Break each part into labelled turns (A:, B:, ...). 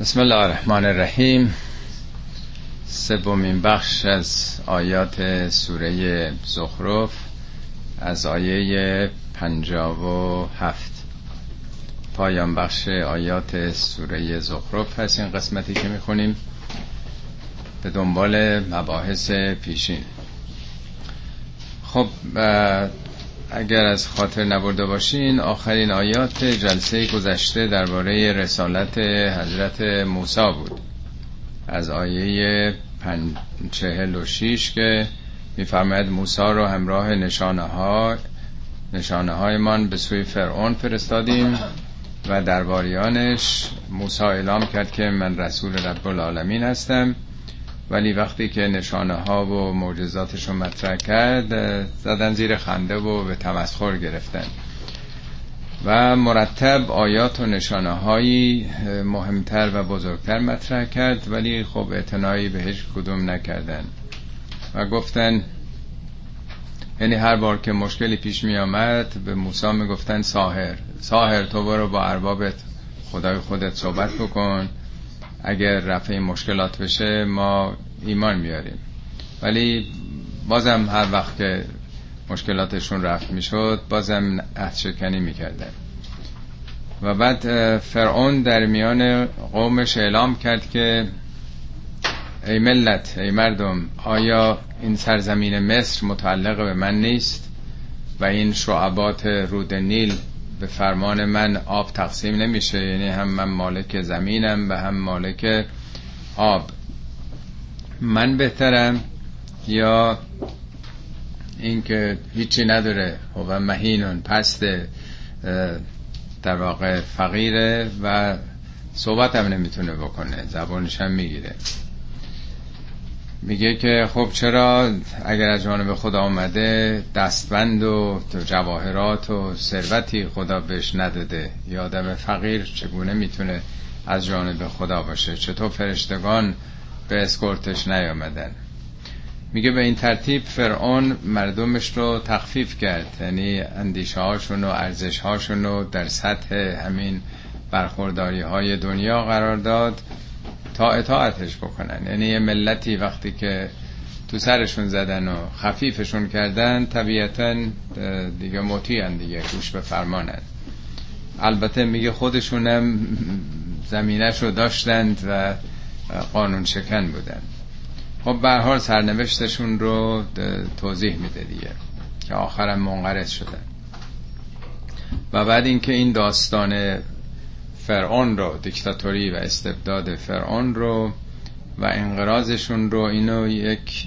A: بسم الله الرحمن الرحیم سومین بخش از آیات سوره زخرف از آیه پنجاب و هفت. پایان بخش آیات سوره زخرف هست این قسمتی که می‌خونیم. به دنبال مباحث پیشین. خب اگر از خاطر نبرده باشین آخرین آیات جلسه گذشته درباره رسالت حضرت موسی بود. از آیه چهل و شیش که میفرماید موسی رو همراه نشانه ها نشانه های من به سوی فرعون فرستادیم و درباریانش موسی اعلام کرد که من رسول رب العالمین هستم. ولی وقتی که نشانه ها و معجزاتش رو مطرح کرد زدن زیر خنده و به تمسخر گرفتن. و مرتب آیات و نشانه هایی مهمتر و بزرگتر مطرح کرد ولی خب اعتنایی به هیچ کدوم نکردن. و گفتن یعنی هر بار که مشکلی پیش می آمد به موسی می گفتن ساهر ساهر تو برو با اربابت خدای خودت صحبت بکن. اگر رفع مشکلات بشه ما ایمان میاریم. ولی بازم هر وقت که مشکلاتشون رفت می‌شد بازم عهد شکنی می‌کردن. و بعد فرعون در میان قومش اعلام کرد که ای ملت ای مردم آیا این سرزمین مصر متعلق به من نیست و این شعبات رود نیل به فرمان من آب تقسیم نمیشه. یعنی هم من مالک زمینم و هم مالک آب. من بهترم یا اینکه هیچی نداره. و مهینون پست در واقع فقیره و صحبت هم نمی‌تونه بکنه. زبانش هم می‌گیره. میگه که خب چرا اگر از جانب خدا آمده دستبند و جواهرات و ثروتی خدا بهش نداده؟ یا آدم فقیر چگونه می‌تونه از جانب خدا باشه؟ چطور فرشتگان به اسکورتش نیامدن؟ میگه به این ترتیب فرعون مردمش رو تخفیف کرد. یعنی اندیشه هاشون و ارزش هاشون رو در سطح همین برخورداری های دنیا قرار داد. تا اطاعتش بکنن. یعنی یه ملتی وقتی که تو سرشون زدن و خفیفشون کردن طبیعتا دیگه مطیعن دیگه گوش به فرمانن. البته میگه خودشونم زمینش رو داشتند و قانون شکن بودن. خب برحال سرنوشتشون رو توضیح میده دیگه که آخرم منقرض شدن. و بعد اینکه این داستان فرعون رو دیکتاتوری و استبداد فرعون رو و انقراضشون رو اینو یک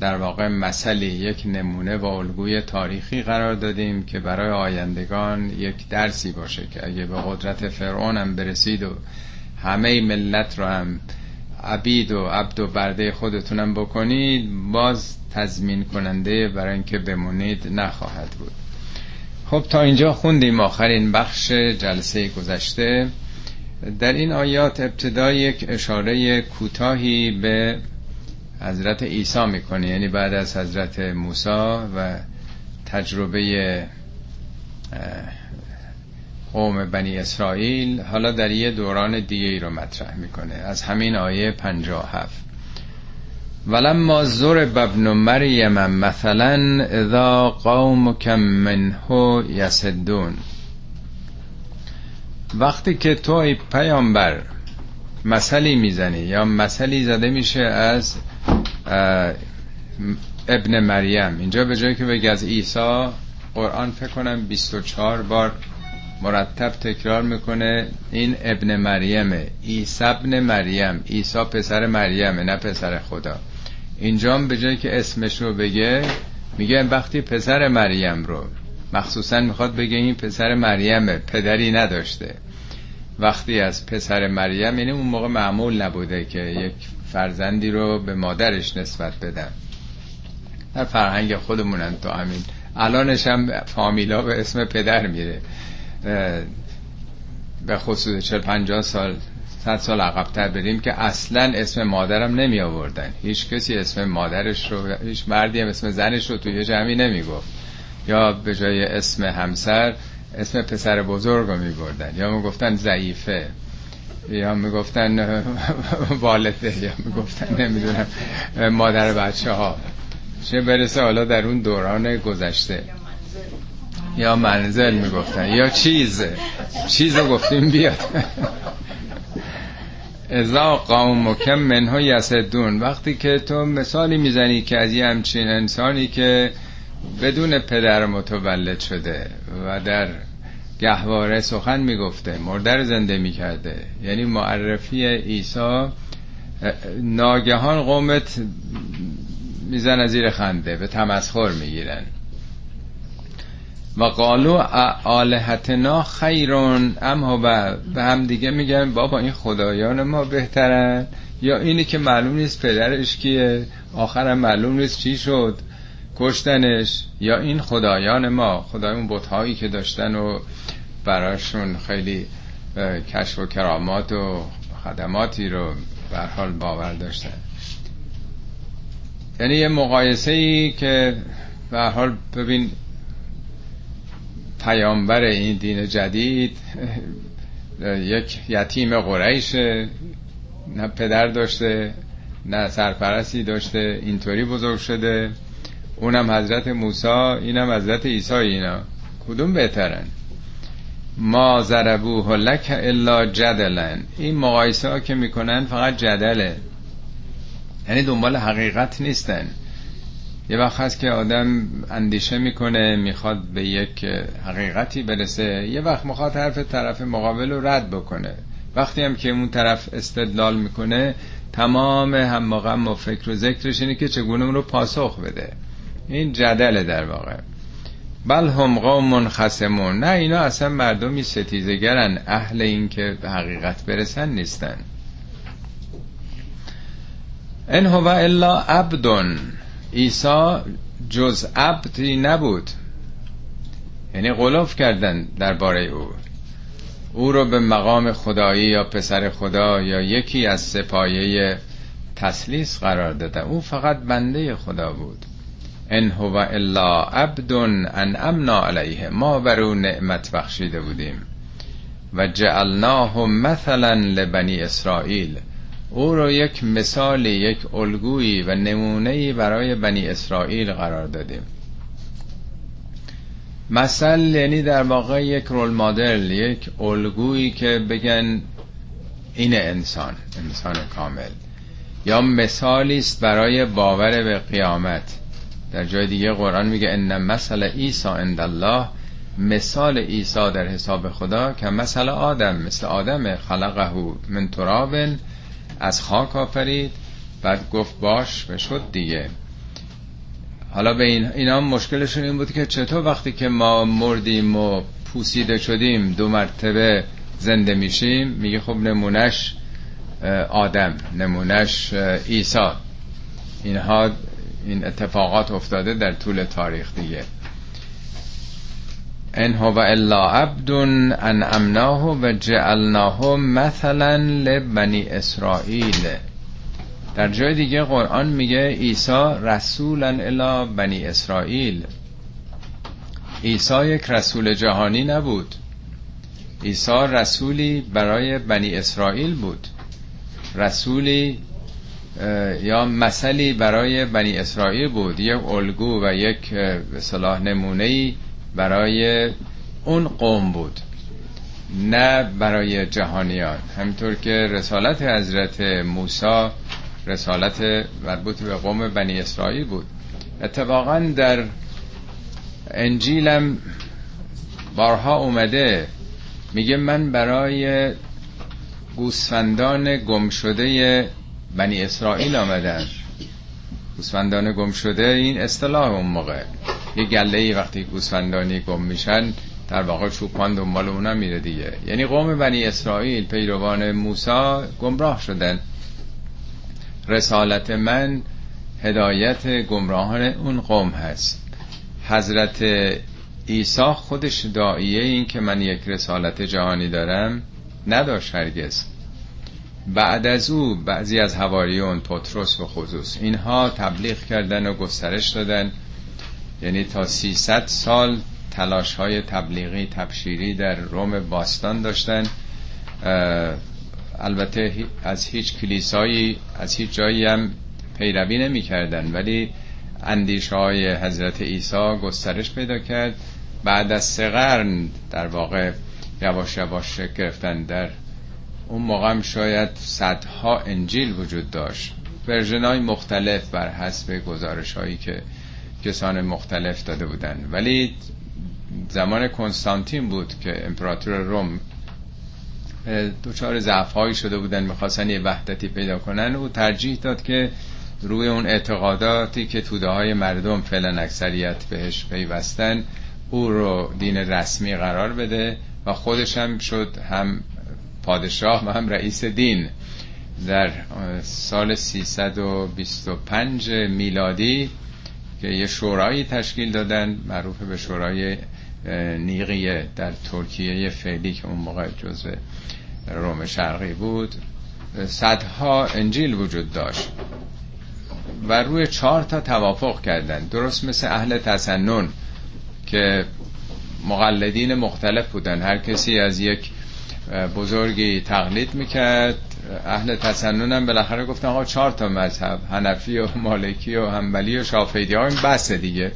A: در واقع مسئله یک نمونه و الگوی تاریخی قرار دادیم که برای آیندگان یک درسی باشه که اگه به قدرت فرعون هم برسید و همه ملت رو هم عبید و عبد و برده خودتونم بکنید باز تضمین کننده برای اینکه بمونید نخواهد بود. خب تا اینجا خوندیم آخرین بخش جلسه گذشته. در این آیات ابتدا یک اشاره کوتاهی به حضرت عیسی می‌کنه. یعنی بعد از حضرت موسی و تجربه قوم بنی اسرائیل حالا در یه دوران دیگه ای رو مطرح می‌کنه. از همین آیه 57 ولما ضرب ابن مریم مثلا اذا قومك منه یسدون وقتی که تو ای پیامبر مثلی می‌زنی یا مثلی زده میشه از ابن مریم. اینجا به جایی که بگه از عیسی قرآن فکر کنم 24 بار مرتب تکرار می‌کنه این ابن مریمه. عیسی ابن مریم. عیسی پسر مریمه نه پسر خدا. اینجا به جایی که اسمش رو بگه میگه وقتی پسر مریم رو مخصوصا می‌خواد بگه این پسر مریمه پدری نداشته. وقتی از پسر مریم یعنی اون موقع معمول نبوده که یک فرزندی رو به مادرش نسبت بدن. در فرهنگ خودمونن تو همین. الانش هم فامیلا به اسم پدر میره. به خصوص 40 50 سال صد سال عقبتر بریم که اصلا اسم مادرم نمی آوردن. هیچ کسی اسم مادرش رو هیچ مردی هم اسم زنش رو توی جمعی نمی گفت. یا به جای اسم همسر اسم پسر بزرگ رو می بردن. یا می گفتن ضعیفه. یا می‌گفتن والده. یا می‌گفتن نمی‌دونم مادر بچه ها چه برسه حالا در اون دوران گذشته. یا منزل می‌گفتن یا چیز. چیز رو گفتیم بیاد. ازا قوم مکم منها یسدون. وقتی که تو مثالی می‌زنی که از یه همچین انسانی که بدون پدر متولد شده و در گهواره سخن می‌گفته مردر زنده می‌کرده. یعنی معرفی عیسی ناگهان قومت میزن زیر خنده به تمسخر می‌گیرن. و قالو آلهتنا خیرون اما به هم دیگه میگن بابا این خدایان ما بهترن. یا اینی که معلوم نیست پدرش کیه آخرم معلوم نیست چی شد کشتنش. یا این خدایان ما خدایون بتهایی که داشتن و براشون خیلی کشف و کرامات و خدماتی رو به حال باور داشتن. یعنی یه مقایسه ای که به حال ببین پیامبر این دین جدید یک یتیم قریشه نه پدر داشته نه سرپرستی داشته اینطوری بزرگ شده. اونم حضرت موسی اینم حضرت عیسی اینا. کدوم بهترن؟ ما ضربوه لک الا جدلن. این مقایسه ها که می‌کنن فقط جدله. یعنی دنبال حقیقت نیستن. یه وقت هست که آدم اندیشه می‌کنه می‌خواد به یک حقیقتی برسه. یه وقت می‌خواد حرف طرف مقابل رو رد بکنه. وقتی هم که اون طرف استدلال می‌کنه تمام هم و فکر و ذکرش اینه که چگونه اون رو پاسخ بده. این جدله در واقع. بل هم قوم خسمون نه اینا اصلا مردمی ستیزگرن. اهل این که به حقیقت برسن نیستن. ان هو الا عبدن عیسی جز عبدی نبود. یعنی غلاف کردن درباره او. او رو به مقام خدایی یا پسر خدا یا یکی از سپایه تسلیس قرار دادن. او فقط بنده خدا بود. ان هو الا عبد ان امنا علیه. ما بر او نعمت بخشیده بودیم. و جعلناه مثلا لبنی اسرائیل. او رو یک مثال یک الگویی و نمونهی برای بنی اسرائیل قرار دادیم. مثل یعنی در واقع یک رول مدل یک الگویی که بگن این انسان انسان کامل. یا مثالی است برای باور به قیامت. در جای دیگه قرآن میگه ان مثل عیسی عند الله. مثال عیسی در حساب خدا که مثل آدم مثل آدم خلقه من تراب. از خاک آفرید بعد گفت باش و شد دیگه. حالا به این اینا مشکلشون این بود که چطور وقتی که ما مردیم و پوسیده شدیم دو مرتبه زنده میشیم میگه خب نمونش آدم نمونش عیسی. اینها این اتفاقات افتاده در طول تاریخ دیگه. ان هو الا عبد ان امناه و جعلناه مثلا لبنی اسرائیل. در جای دیگه قرآن میگه عیسی رسولا الا بنی اسرائیل. عیسی یک رسول جهانی نبود. عیسی رسولی برای بنی اسرائیل بود. رسولی یا مثلی برای بنی اسرائیل بود. یک الگو و یک صلاح نمونه برای اون قوم بود نه برای جهانیان. همینطور که رسالت حضرت موسی رسالت مربوط به قوم بنی اسرائیل بود. اتفاقا در انجیلم بارها اومده میگه من برای گوسفندان گم شده بنی اسرائیل آمدن گوسفندان گم شده این اصطلاح اون موقع. یه گله وقتی گوسفندانی گم میشن در واقع چوپان دنبال اونا میره دیگه. یعنی قوم بنی اسرائیل پیروان موسی گمراه شدن. رسالت من هدایت گمراهان اون قوم هست. حضرت عیسی خودش داییه این که من یک رسالت جهانی دارم نداشت هرگز. بعد از او بعضی از هواریون پتروس و خصوص اینها تبلیغ کردن و گسترش دادن. یعنی تا 300 سال تلاش های تبلیغی تبشیری در روم باستان داشتن. البته از هیچ کلیسایی از هیچ جایی هم پیروی نمی کردن ولی اندیشه های حضرت عیسی گسترش پیدا کرد. بعد از سه قرن در واقع یواش یواش گرفتن. در اون موقع هم شاید صدها انجیل وجود داشت. ورژن های مختلف بر حسب گزارش هایی که کسان مختلف داده بودن. ولی زمان کنستانتین بود که امپراتور روم دوچار ضعف هایی شده بودن می‌خواستن یه وحدتی پیدا کنن. او ترجیح داد که روی اون اعتقاداتی که توده های مردم فعلا اکثریت بهش پیوستن او رو دین رسمی قرار بده و خودش هم شد هم پادشاه و هم رئیس دین. در سال 325 میلادی که یه شورایی تشکیل دادن معروف به شورای نیقیه در ترکیه فعلی که اون موقع جزء روم شرقی بود. صدها انجیل وجود داشت و روی چهار تا توافق کردن. درست مثل اهل تسنن که مقلدین مختلف بودن. هر کسی از یک بزرگی تقلید می‌کرد. اهل تسنن هم بالاخره گفتن آقا چهار تا مذهب هنفی و مالکی و همبلی و شافعی. ها این دیگه.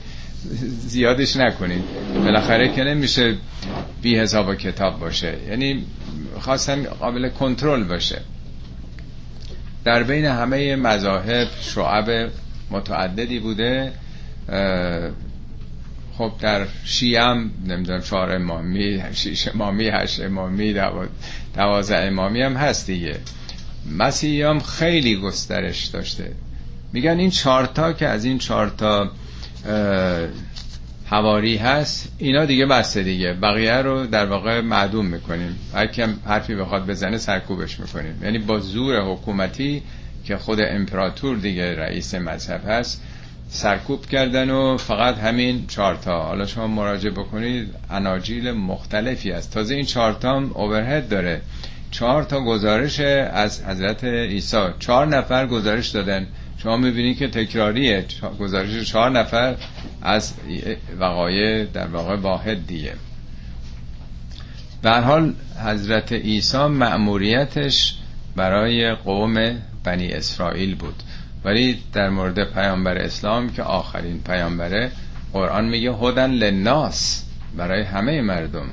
A: زیادش نکنید بالاخره که نمیشه بی حساب و کتاب باشه. یعنی خواستن قابل کنترل باشه. در بین همه مذاهب شعب متعددی بوده. خب در شیعم نمی‌دونم چهار امامی شیش امامی هشت امامی دوازه امامی هم هست دیگه. مسیحی هم خیلی گسترش داشته. میگن این چارتا که از این چارتا هواری هست اینا دیگه بسته دیگه. بقیه رو در واقع معدوم می‌کنیم. هر حرفی بخواد بزنه سرکوبش می‌کنیم. یعنی با زور حکومتی که خود امپراتور دیگه رئیس مذهب هست سرکوب کردن و فقط همین چارتا حالا شما مراجعه بکنید اناجیل مختلفی است تازه این چارتا هم اوورهد داره. چهار تا گزارش از حضرت عیسی. چهار نفر گزارش دادن. شما می‌بینید که تکراریه. گزارش چهار نفر از وقایع در واقع واحد دیگه. به حال حضرت عیسی مأموریتش برای قوم بنی اسرائیل بود. ولی در مورد پیامبر اسلام که آخرین پیامبره قرآن میگه هدن لناس برای همه مردم.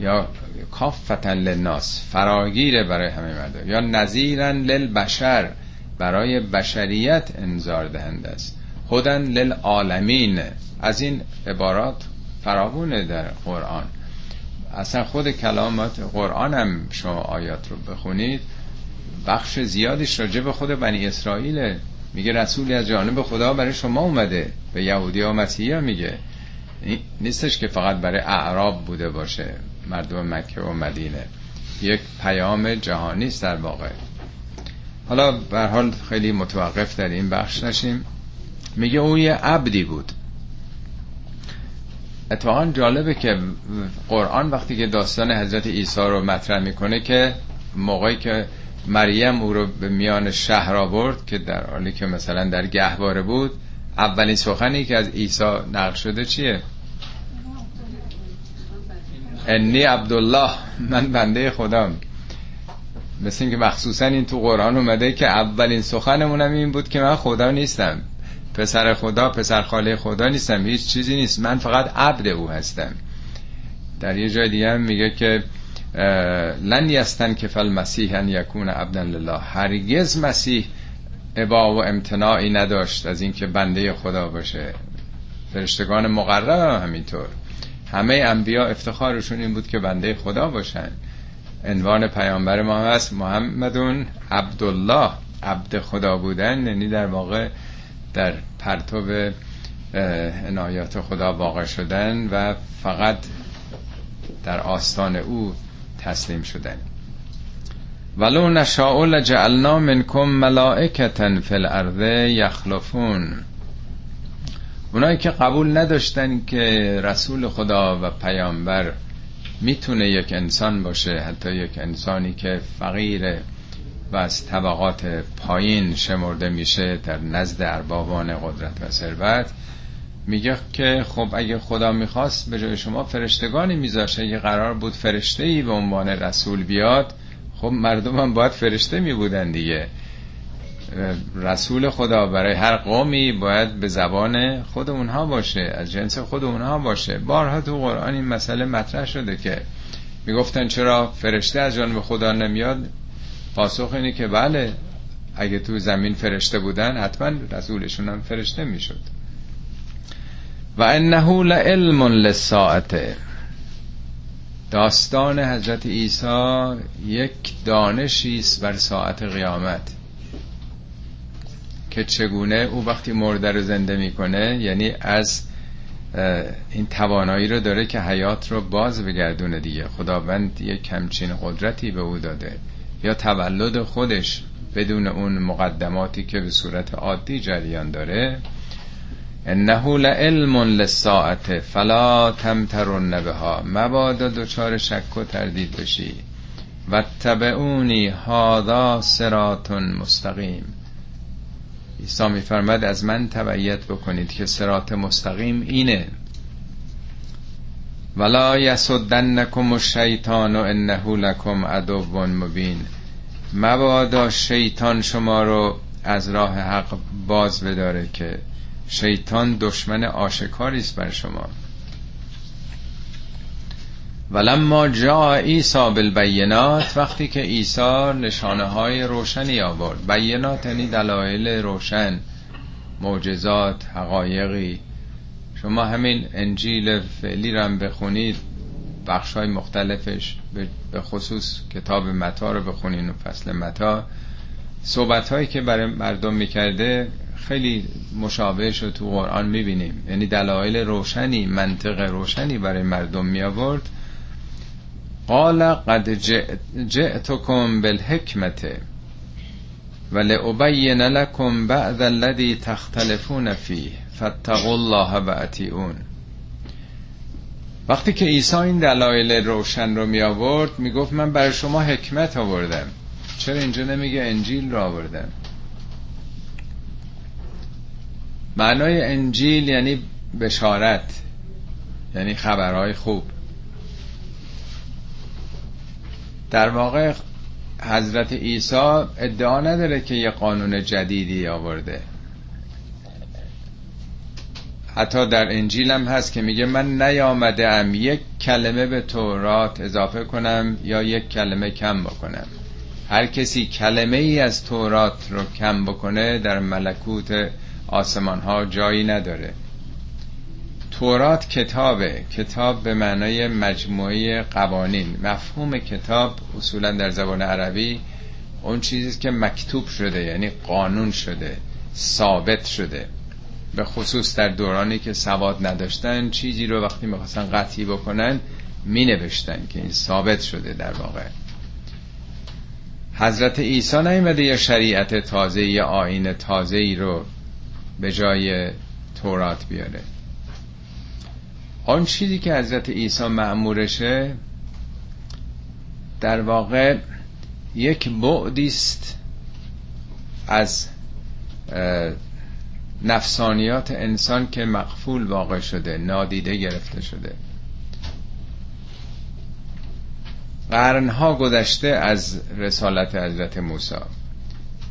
A: یا کافتن لناس فراگیره برای همه مردم. یا نظیرن للبشر برای بشریت انذار دهنده است. هدن للعالمین. از این عبارات فراوونه در قرآن. اصلا خود کلامات قرآن هم شما آیات رو بخونید. بخش زیادش راجع به خود بنی اسرائیل میگه رسولی از جانب خدا برای شما اومده. به یهودی و مسیحی میگه. نیستش که فقط برای اعراب بوده باشه مردم مکه و مدینه. یک پیام جهانی است در واقع. حالا به حال خیلی متوقف در این بخش نشیم. میگه اون یه عبدی بود. اتفاقا جالبه که قرآن وقتی که داستان حضرت عیسی رو مطرح می‌کنه که موقعی که مریم او رو به میان شهر آورد که در حالی که مثلا در گهواره بود اولین سخنی که از عیسی نقل شده چیه؟ انی عبدالله من بنده خدام. مثل اینکه مخصوصا این تو قرآن اومده که اولین سخنمونم این بود که من خدا نیستم. پسر خدا پسر خاله خدا نیستم. هیچ چیزی نیست. من فقط عبد او هستم. در یه جای دیگه هم میگه که لن که فل مسیح ان یکون عبدا لله. هرگز مسیح ابا و امتناعی نداشت از اینکه بنده خدا باشه. فرشتگان مقرب همینطور. همه انبیا افتخارشون این بود که بنده خدا باشن. عنوان پیامبر ما هست محمدون عبدالله عبد خدا بودن یعنی در واقع در پرتو عنایات خدا واقع شدن و فقط در آستان او تسلیم شدن. ولو نشاء لجعلنا منکم ملائکتا فی الارض یخلفون. اونایی که قبول نداشتن که رسول خدا و پیامبر می‌تونه یک انسان باشه حتی یک انسانی که فقیره و از طبقات پایین شمرده میشه در نزد اربابان قدرت و ثروت میگه که خب اگه خدا می‌خواست به جای شما فرشتگانی میذاشه. اگه قرار بود فرشته ای به عنوان رسول بیاد خب مردم هم باید فرشته می بودن دیگه. رسول خدا برای هر قومی باید به زبان خود اونها باشه از جنس خود اونها باشه. بارها تو قرآن این مسئله مطرح شده که می‌گفتن چرا فرشته از جانب خدا نمیاد؟ پاسخ اینه که بله اگه تو زمین فرشته بودن حتما رسولشون هم فرشته می‌شد. و انه لعلم للساعته داستان حضرت عیسی یک دانشی است بر ساعت قیامت. که چگونه او وقتی مرده رو زنده می‌کنه یعنی از این توانایی رو داره که حیات رو باز بگردونه دیگه. خداوند یک کمچین قدرتی به او داده. یا تولد خودش بدون اون مقدماتی که به صورت عادی جریان داره. انه لعلم للساعت فلا تمترن بها. مبادا دچار شک و تردید بشی. و تبعونی هادا سرات مستقیم. عیسی میفرمد از من تبعیت بکنید که سرات مستقیم اینه. ولا یسدنکم الشیطان انه لکم عدو مبین. مبادا شیطان شما رو از راه حق باز بداره که شیطان دشمن آشکاری است بر شما. ولما جا عیسی بالبینات وقتی که عیسی نشانه های روشنی آورد. بینات یعنی دلایل روشن معجزات حقایقی. شما همین انجیل فعلی رو هم بخونید بخش های مختلفش به خصوص کتاب متا رو بخونین و فصل متا. صحبت هایی که برای مردم می‌کرده خیلی مشابه شد تو قرآن می‌بینیم. یعنی دلایل روشنی منطق روشنی برای مردم می آورد قال قد جئتكم بالحکمت ولأبین لكم بعد الذي تختلفون فيه فاتقوا الله و وقتی که عیسی این دلایل روشن رو می آورد می گفت من برای شما حکمت آوردم. چرا اینجا نمیگه انجیل رو آوردم؟ معنای انجیل یعنی بشارت یعنی خبرهای خوب. در واقع حضرت عیسی ادعا نداره که یه قانون جدیدی آورده. حتی در انجیل هم هست که میگه من نیامده ام یک کلمه به تورات اضافه کنم یا یک کلمه کم بکنم. هر کسی کلمه ای از تورات رو کم بکنه در ملکوت آسمان ها جایی نداره. تورات کتابه. کتاب به معنای مجموعه قوانین. مفهوم کتاب اصولا در زبان عربی اون چیزی که مکتوب شده یعنی قانون شده ثابت شده. به خصوص در دورانی که سواد نداشتن چیزی رو وقتی می‌خواستن قطعی بکنن می نوشتن که این ثابت شده در واقع. حضرت عیسی نیمده یه شریعت تازه یا آین تازه ای رو به جای تورات بیاره. آن چیزی که حضرت عیسی معمورشه در واقع یک بعدی است از نفسانیات انسان که مقفول واقع شده نادیده گرفته شده. قرنها گذشته از رسالت حضرت موسی.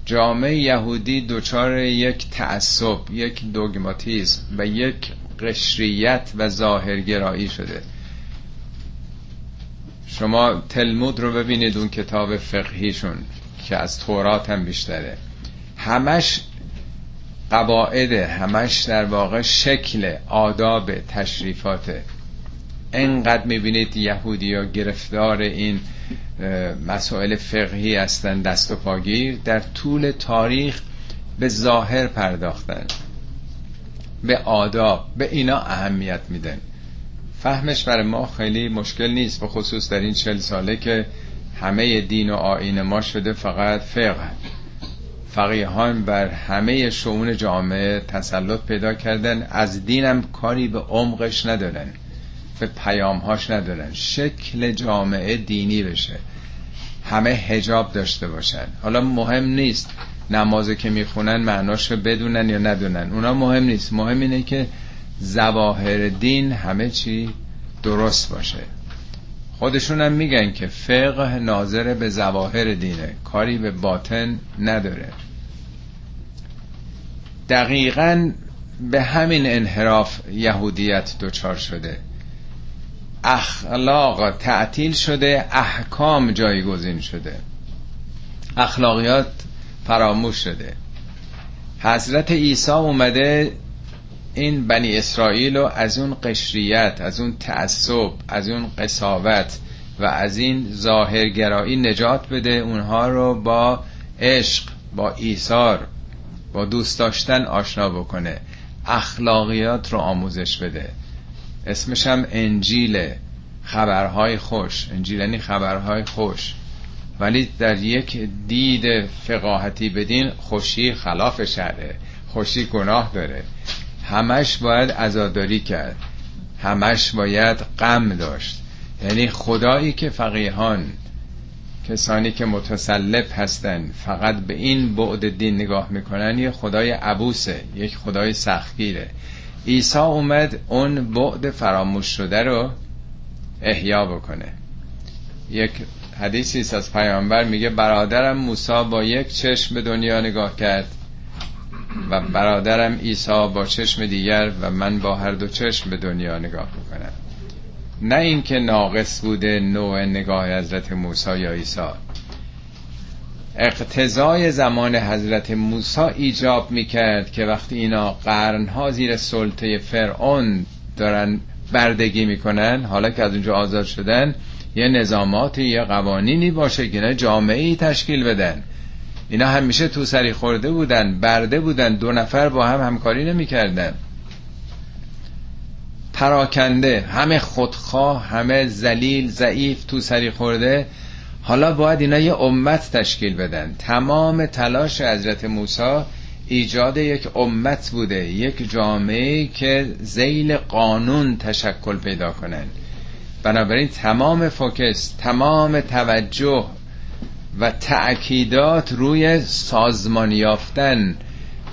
A: جامعه یهودی دچار یک تعصب یک دوگماتیزم و یک قشریت و ظاهرگرایی شده. شما تلمود رو ببینید اون کتاب فقهیشون که از تورات هم بیشتره. همش قواعده همش در واقع شکل آداب تشریفاته. انقدر می‌بینید یهودی ها گرفتار این مسائل فقهی هستن دست و پاگیر در طول تاریخ به ظاهر پرداختن به آداب به اینا اهمیت میدن. فهمش برای ما خیلی مشکل نیست به خصوص در این چل ساله که همه دین و آین ما شده فقط فقه. فقیهان بر همه شعون جامعه تسلط پیدا کردن از دینم کاری به عمقش ندارن. به پیامهاش ندارن. شکل جامعه دینی بشه. همه هجاب داشته باشن. حالا مهم نیست نمازه که می‌خونن معناش بدونن یا ندونن. اونا مهم نیست. مهم اینه که زواهر دین همه چی درست باشه. خودشون هم میگن که فقه ناظر به زواهر دینه. کاری به باطن نداره. دقیقا به همین انحراف یهودیت دچار شده. اخلاق تعطیل شده احکام جایگزین شده. اخلاقیات فراموش شده. حضرت عیسی اومده این بنی اسرائیل رو از اون قشریت از اون تعصب از اون قصاوت و از این ظاهرگرایی نجات بده. اونها رو با عشق با ایثار با دوست داشتن آشنا بکنه. اخلاقیات رو آموزش بده. اسمش هم انجیل خبرهای خوش. انجیل یعنی خبرهای خوش. ولی در یک دید فقاهتی بدین خوشی خلاف شره. خوشی گناه داره. همش باید ازاداری کرد. همش باید غم داشت. یعنی خدایی که فقیهان کسانی که متسلب هستن فقط به این بعد دین نگاه می‌کنن یه خدای عبوسه یک خدای سختگیره. عیسی اومد اون بعد فراموش شده رو احیا بکنه. یک حدیثی از پیامبر میگه برادرم موسی با یک چشم به دنیا نگاه کرد و برادرم عیسی با چشم دیگر و من با هر دو چشم به دنیا نگاه می‌کنم نه اینکه ناقص بوده نوع نگاه حضرت موسی یا عیسی. اقتضای زمان حضرت موسی ایجاب می‌کرد که وقتی اینا قرنها زیر سلطه فرعون دارن بردگی می‌کنن حالا که از اونجا آزاد شدن یه نظاماتی یه قوانینی باشه که جامعه ای تشکیل بدن. اینا همیشه تو سری خورده بودن برده بودن دو نفر با هم همکاری نمی‌کردن. پراکنده همه خودخواه همه زلیل ضعیف تو سری خورده حالا باید اینا یه امت تشکیل بدن. تمام تلاش حضرت موسی ایجاد یک امت بوده یک جامعه که زیل قانون تشکل پیدا کنن. بنابراین تمام فوکس تمام توجه و تأکیدات روی سازمان یافتن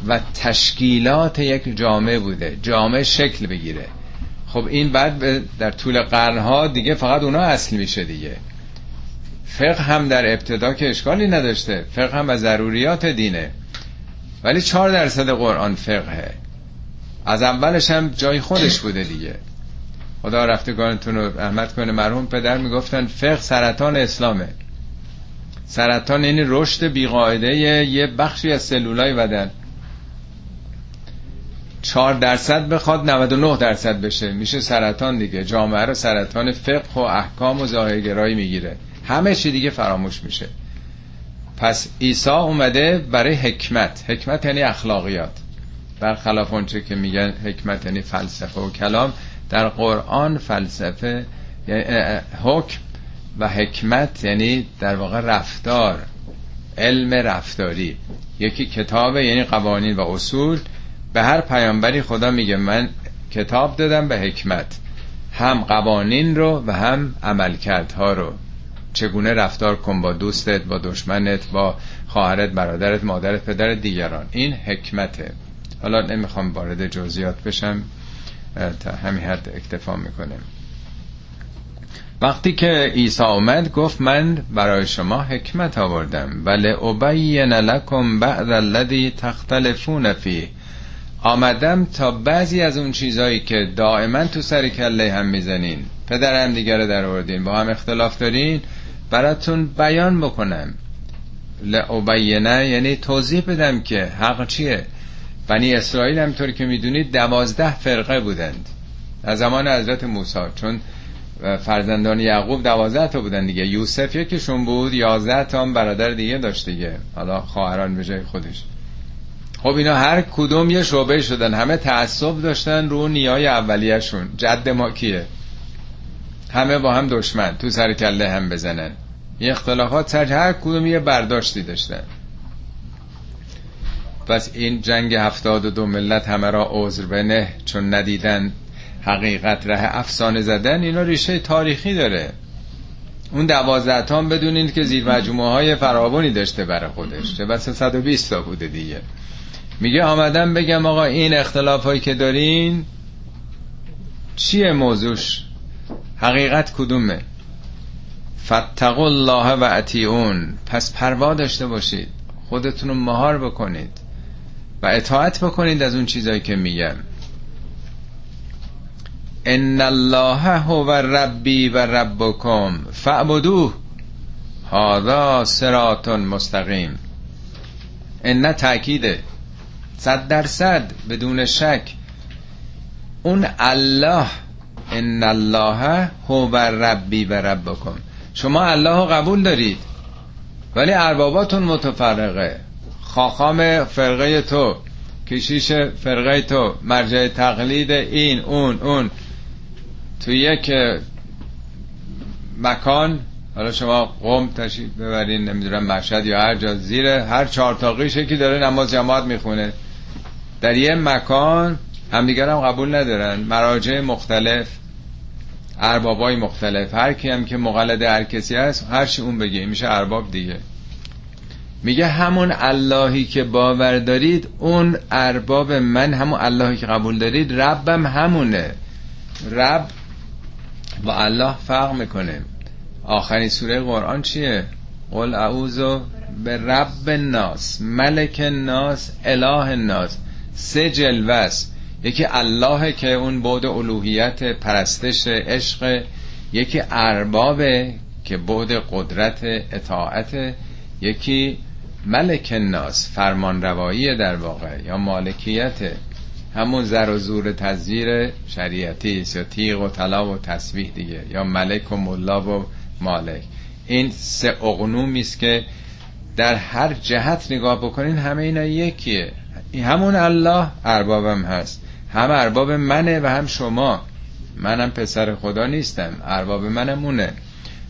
A: و تشکیلات یک جامعه بوده. جامعه شکل بگیره. خب این بعد در طول قرنها دیگه فقط اونا اصل میشه دیگه. فقه هم در ابتدا که اشکالی نداشته. فقه هم از ضروریات دینه. ولی چهار درصد قرآن فقهه. از اولش هم جای خودش بوده دیگه. خدا رفتگانتون رو رحمت کنه. مرحوم پدر می‌گفتن فقه سرطان اسلامه. سرطان یعنی رشد بیقاعده یه بخشی از سلولای بدن. چهار درصد بخواد 99 درصد بشه. میشه سرطان دیگه. جامعه رو سرطان فقه و احکام و ظاهرگرایی می‌گیره. همه چی دیگه فراموش میشه. پس عیسی اومده برای حکمت. حکمت یعنی اخلاقیات. برخلاف اونچه که میگن حکمت یعنی فلسفه و کلام در قرآن فلسفه حکم و حکمت یعنی در واقع رفتار علم رفتاری. یکی کتاب یعنی قوانین و اصول. به هر پیامبری خدا میگه من کتاب دادم به حکمت. هم قوانین رو و هم عملکردها رو. چگونه رفتار کن با دوستت با دشمنت با خواهرت برادرت مادرت پدر دیگران. این حکمته. حالا نمی‌خوام وارد جزئیات بشم تا همین حد اکتفا می‌کنیم. وقتی که عیسی اومد گفت من برای شما حکمت آوردم. ولی ابین لکم بعد الذی تختلفون فی آمدم تا بعضی از اون چیزایی که دائما تو سر کله هم می‌زنین. پدر هم دیگر در آوردین. با هم اختلاف دارین. براتون بیان بکنم. لعبینه یعنی توضیح بدم که حق چیه. بنی اسرائیل همطور که می‌دونید دوازده فرقه بودند. از زمان حضرت موسی چون فرزندان یعقوب دوازده تا بودن دیگه. یوسف یکیشون بود یازده تا هم برادر دیگه داشت دیگه. حالا خواهران به جای خودش. خب اینا هر کدوم یه شعبه شدن. همه تعصب داشتن رو نیای اولیهشون. جد ما کیه؟ همه با هم دشمن تو سر کله هم بزنن. یه اختلافات سر هر کدوم یه برداشتی داشتن. پس این جنگ هفتاد و دو ملت همه را عذر بنه چون ندیدن حقیقت ره افسانه زدن اینا ریشه تاریخی داره. اون دوازده هم بدونید که زیر مجموعه های فراوانی داشته برای خودش. چه بس 120 تا بوده دیگه. میگه آمدم بگم آقا این اختلاف هایی که دارین چیه موضوعش؟ حقیقت کدومه؟ فتقوا الله و اطیعون. پس پروا داشته باشید. خودتون رو مهار بکنید. و اطاعت بکنید از اون چیزایی که میگم ان الله هو ربی و ربکم. فاعبدوه. هذا صراط مستقیم. ان تاکیده صد درصد بدون شک. اون الله ان الله هو ربی و ربکم شما الله قبول دارید. ولی ارباباتون متفرقه. خاخام فرقه تو کشیش فرقه تو مرجع تقلید این اون اون. تو یک مکان حالا شما قوم تشریف ببرین نمی‌دونم مشهد یا هر جا زیر هر چهار تاقیش که داره نماز جماعت می‌خونه. در یه مکان همدیگر هم قبول ندارن. مراجع مختلف اربابای مختلف هر کی هم که مقلد هر کسی هست هر چی اون بگه میشه ارباب دیگه. میگه همون اللهی که باور دارید اون ارباب من همون اللهی که قبول دارید ربم همونه. رب با الله فرق می‌کنه. آخرین سوره قرآن چیه؟ قل اعوذ به رب الناس ملک الناس اله الناس. سه جلوه یکی الله که اون بود الوهیت پرستش عشق یکی اربابه که بود قدرت اطاعت یکی ملک الناس فرمان روایی در واقع یا مالکیت. همون زر و زور تزویر شریعتی است یا تیغ و طلا و تسبیح دیگه یا ملک و ملا و مالک. این سه اقنومی است که در هر جهت نگاه بکنین همه اینا یکیه. همون الله اربابم هست. هم ارباب منه و هم شما. منم پسر خدا نیستم ارباب منم اونه.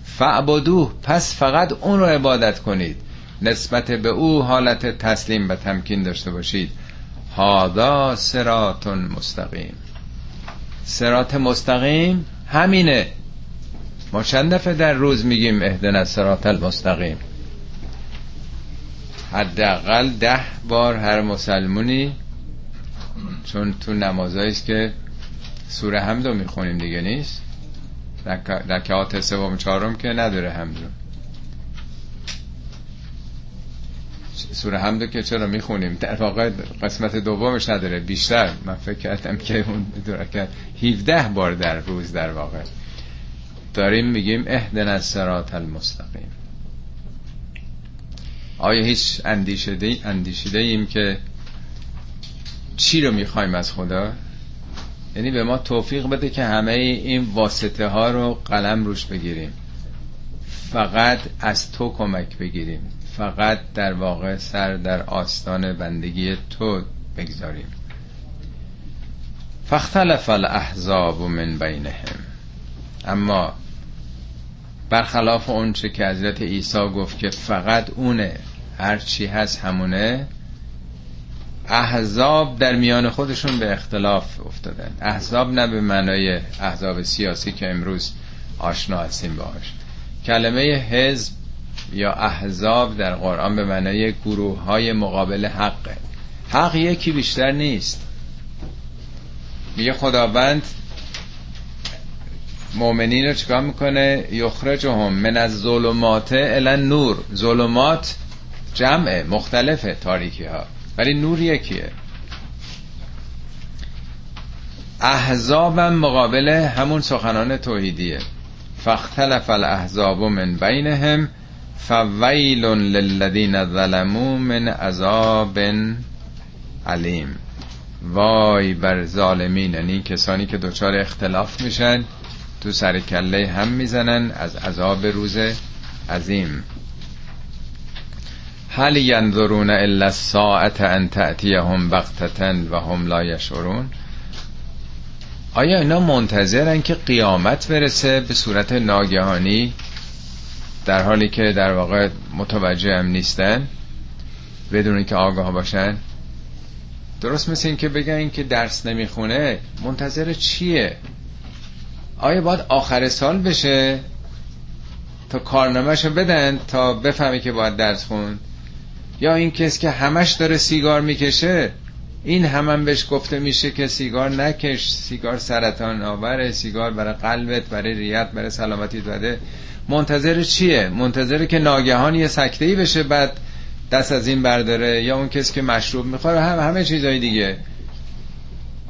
A: فعبدوه پس فقط اون رو عبادت کنید. نسبت به او حالت تسلیم و تمکین داشته باشید. هادا سراتون مستقیم. سرات مستقیم همینه. ما چند دفعه در روز میگیم اهدن سرات المستقیم. حداقل ده بار هر مسلمونی چون تو نمازایی است که سوره حمد رو می‌خونیم دیگه نیست. رکعات سوم چهارم که نداره حمد رو. سوره حمد که چرا می‌خونیم؟ در واقع قسمت دومش نداره بیشتر. من فکر کردم که اون کرد 17 بار در روز در واقع. داریم میگیم اهدن از سرات المستقیم. آیا هیچ اندیشیده, اندیشیده ایم که چی رو می‌خوایم از خدا؟ یعنی به ما توفیق بده که همه این واسطه ها رو قلم روش بگیریم. فقط از تو کمک بگیریم. فقط در واقع سر در آستان بندگی تو بگذاریم. فاختلف الاحزاب من بینهم. اما برخلاف اون چه که حضرت عیسی گفت که فقط اونه هر چی هست همونه احزاب در میان خودشون به اختلاف افتادن احزاب نه به معنای احزاب سیاسی که امروز آشنا هستیم باهاش. کلمه حزب یا احزاب در قرآن به معنای گروه های مقابل حقه حق یکی بیشتر نیست. میگه خداوند مؤمنین رو چکار می‌کنه؟ یخرجهم من از ظلمات الان نور ظلمات جمعه مختلفه تاریکی ها ولی نور یکیه. احزابم مقابل همون سخنان توحیدیه. فاختلف الاحزاب من بینهم فویل للذین ظلموا من عذاب علیم. وای بر ظالمین یعنی کسانی که دچار اختلاف میشن تو سر کله هم می‌زنن از عذاب روز عظیم. هل ینظرون الا الساعت ان تأتیهم بغتتا و هم لا یشعرون؟ آیا اینا منتظرن که قیامت برسه به صورت ناگهانی؟ در حالی که در واقع متوجه هم نیستن بدون که آگاه باشن؟ درست مثل این که بگن این که درس نمی‌خونه منتظر چیه؟ آیا باید آخر سال بشه؟ تا کارنامهشو بدن تا بفهمی که باید درس خون؟ یا این کس که همش داره سیگار می‌کشه این هم, هم بهش گفته میشه که سیگار نکش سیگار سرطان آوره سیگار برای قلبت برای ریت برای سلامتی داده منتظر چیه؟ منتظر که ناگهان یه سکته ای بشه بعد دست از این برداره یا اون کسی که مشروب می‌خوره هم همه چیزای دیگه.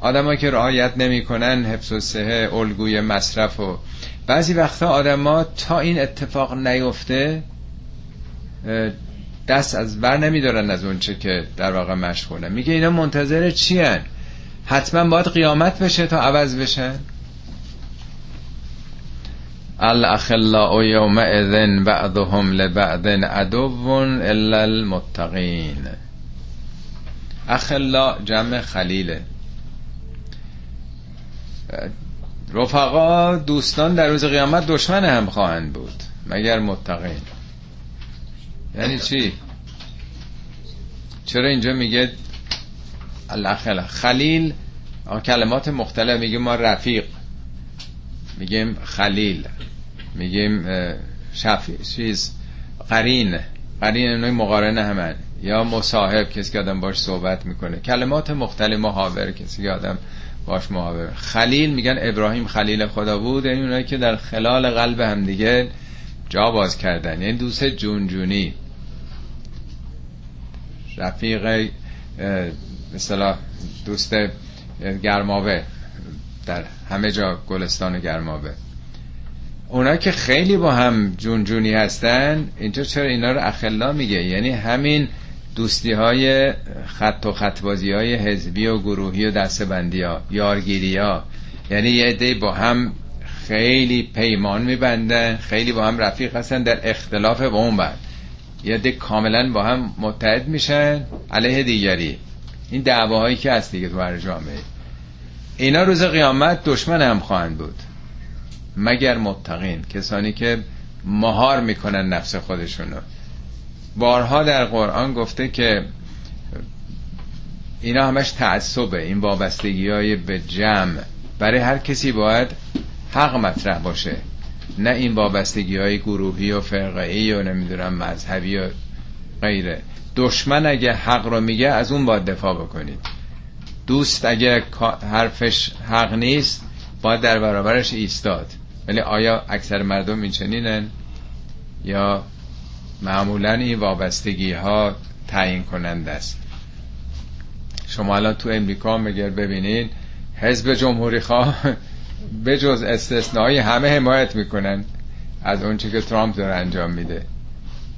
A: آدمایی که رعایت نمی‌کنن حفظ و صحه الگوی مصرف و بعضی وقتا آدما تا این اتفاق نیفته دست از بر نمیدارن از اونچه که در واقع مشغوله میگه اینا منتظر چی هن؟ حتما باید قیامت بشه تا عوض بشن. الاخلاء یومئذ بعضهم لبعض عدو الا المتقین. اخلا جمع خلیله. رفقا دوستان در روز قیامت دشمن هم خواهند بود مگر متقین. یعنی چی؟ چرا اینجا میگه الاخلا خلیل کلمات مختلف میگه ما رفیق. میگیم خلیل. میگیم شفی چیز قرین. قرین نوعی مقارنه همن یا مصاحب کسی که آدم باش صحبت می‌کنه. کلمات مختلف محاور کسی که آدم باش محاور خلیل میگن ابراهیم خلیل خدا بود. یعنی اونایی که در خلال قلب هم دیگه جا باز کردن. یعنی دوست جونجونی. رفیق مثلا دوست گرماوه در همه جا گلستان گرماوه اونا که خیلی با هم جونجونی هستن اینجا چرا اینا رو اخلا میگه؟ یعنی همین دوستی های خط و خطبازی های حزبی و گروهی و دستبندی ها یارگیری ها یعنی یه عده با هم خیلی پیمان میبندن خیلی با هم رفیق هستن در اختلاف با اون بعد. یه عده کاملا با هم متحد میشن علیه دیگری. این دعواهایی که هست دیگه تو هر جامعه. اینا روز قیامت دشمن هم خواهند بود. مگر متقین کسانی که مهار می‌کنن نفس خودشونو. بارها در قرآن گفته که اینا همش تعصبه این وابستگی های به جمع. برای هر کسی باید حق مطرح باشه. نه این وابستگی های گروهی و فرقه و نمی‌دونم مذهبی و غیره. دشمن اگه حق رو میگه از اون باید دفاع بکنید. دوست اگه حرفش حق نیست باید در برابرش ایستاد. ولی آیا اکثر مردم این چنینن؟ یا معمولا این وابستگی ها تعیین کننده است؟ شما الان تو امریکا مگر ببینین حزب جمهوری خواه به جز استثنایی همه حمایت می‌کنن از اونچه که ترامپ داره انجام میده.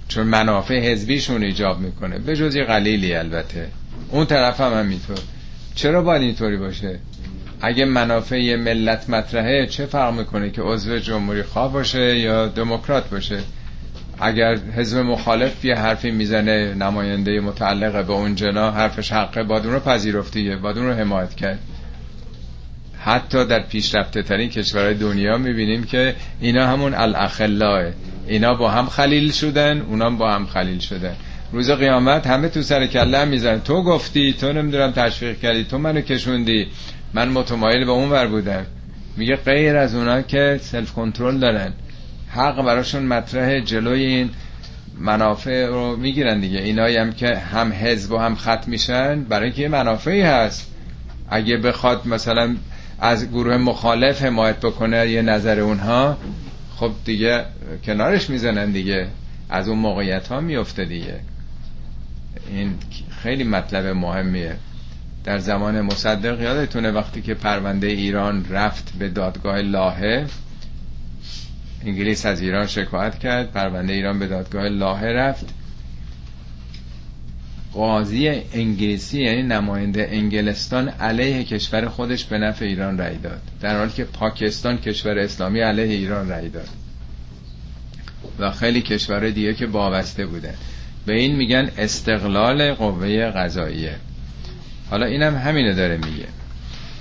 A: چون منافع حزبیشون ایجاب می‌کنه. به جز یه قلیلی البته. اون طرف هم همینطور. چرا باید اینطوری باشه؟ اگه منافع ملت مطرحه چه فرق می‌کنه که عضو جمهوری خواه باشه یا دموکرات باشه؟ اگر حزب مخالف یه حرفی می‌زنه نماینده متعلق به اون جنا حرفش حقه باید اون رو پذیرفتیه باید اون رو حمایت کرد. حتی در پیشرفته ترین کشورهای دنیا می‌بینیم که اینا همون الاخلاه اینا با هم خلیل شدن اونا با هم خلیل شدن. روز قیامت همه تو سر کله هم می‌زنن. تو گفتی تو نمی‌دونم تشویق کردی تو منو کشوندی. من متمایل به اون ور بودم. میگه غیر از اونا که سلف کنترل دارن. حق براشون مطرح جلوی این منافع رو می‌گیرن دیگه. اینایی هم که هم حزب و هم خط میشن برای که منافعی هست. اگه بخواد مثلا از گروه مخالف حمایت بکنه یه نظر اونها خب دیگه کنارش می‌زنن دیگه. از اون موقعیت ها میفته دیگه. این خیلی مطلب مهمیه. در زمان مصدق یادتونه وقتی که پرونده ایران رفت به دادگاه لاهه انگلیس از ایران شکایت کرد پرونده ایران به دادگاه لاهه رفت. قاضی انگلیسی یعنی نماینده انگلستان علیه کشور خودش به نفع ایران رأی داد. در حالی که پاکستان کشور اسلامی علیه ایران رأی داد. و خیلی کشور دیگه که وابسته بودن به این میگن استقلال قوه قضاییه. حالا اینم همینه داره میگه.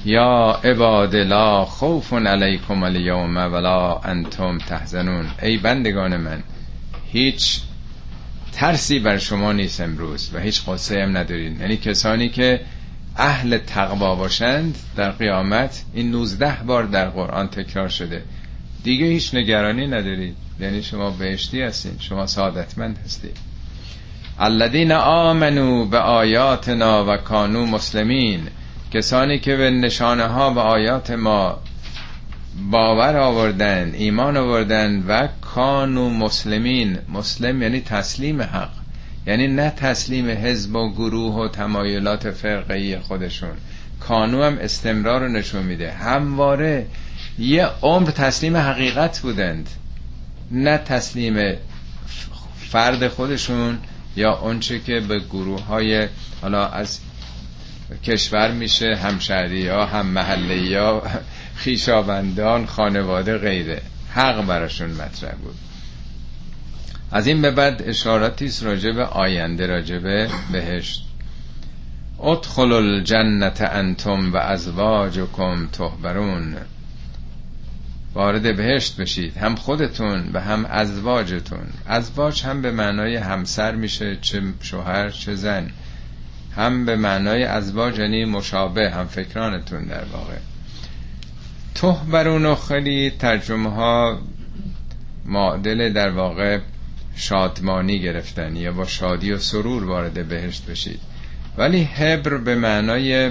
A: یا عباد لا خوف علیکم الیوم ولا انتم تحزنون. ای بندگان من هیچ ترسی بر شما نیست امروز و هیچ قصه هم ندارین. یعنی کسانی که اهل تقوا باشند در قیامت این 19 بار در قرآن تکرار شده. دیگه هیچ نگرانی ندارید یعنی شما بهشتی هستین شما سعادتمند هستید الذین آمنو به آیاتنا و کانو مسلمین. کسانی که به نشانه ها و آیات ما باور آوردن ایمان آوردن و کانو مسلمین. مسلم یعنی تسلیم حق یعنی نه تسلیم حزب و گروه و تمایلات فرقهی خودشون. کانو هم استمرار رو نشون میده. همواره یه عمر تسلیم حقیقت بودند نه تسلیم فرد خودشون یا اونچه که به گروه های حالا از کشور میشه همشهری ها هم محله یا خیشاوندان خانواده غیره. حق براشون مطرح بود. از این به بعد اشاراتی است راجع به آینده راجع به بهشت. ادخل الجنت انتم و ازواجکم تهبرون وارد بهشت بشید. هم خودتون و هم ازواجتون. ازواج هم به معنای همسر میشه چه شوهر چه زن. هم به معنای ازواج یعنی مشابه هم فکرانتون در واقع. تهبرون خیلی ترجمه ها معدل در واقع شادمانی گرفتن یا با شادی و سرور وارد بهشت بشید. ولی هبر به معنای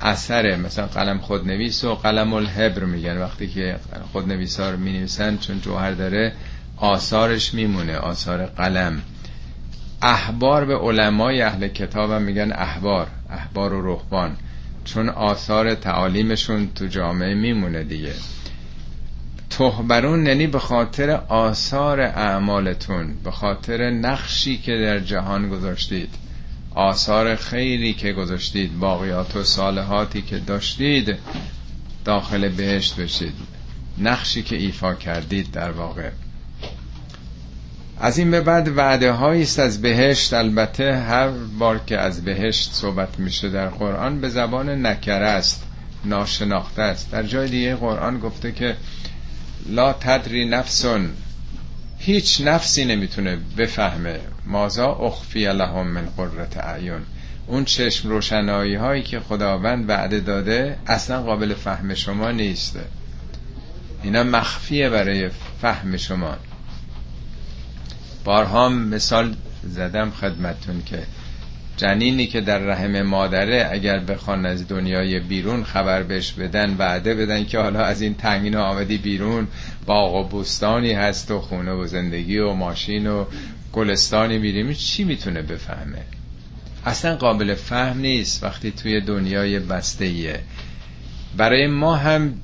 A: اثره مثلا قلم خودنویس و قلم الهبر میگن. وقتی که خودنویسا رو می‌نویسن چون جوهر داره آثارش میمونه آثار قلم. احبار به علمای اهل کتاب هم میگن احبار احبار و رهبان. چون آثار تعالیمشون تو جامعه میمونه دیگه. تهبرون یعنی به خاطر آثار اعمالتون به خاطر نقشی که در جهان گذاشتید آثار خیری که گذاشتید باقیات و صالحاتی که داشتید داخل بهشت بشید. نقشی که ایفا کردید در واقع. از این به بعد وعده است از بهشت. البته هر بار که از بهشت صحبت میشه در قرآن به زبان نکره است ناشناخته است. در جای دیگه قرآن گفته که لا تدری نفسون هیچ نفسی نمی‌تونه بفهمه. مازا اخفی لهم من قررت اعیون اون چشم روشنایی هایی که خداوند وعده داده اصلا قابل فهم شما نیست. اینا مخفیه برای فهم شما. بارها مثال زدم خدمتون که جنینی که در رحم مادره اگر بخوان از دنیای بیرون خبر بهش بدن وعده بدن که حالا از این تنگین آمدی بیرون باغ و بستانی هست و خونه و زندگی و ماشین و گلستانی میریم. چی می‌تونه بفهمه؟ اصلا قابل فهم نیست. وقتی توی دنیای بسته برای ما هم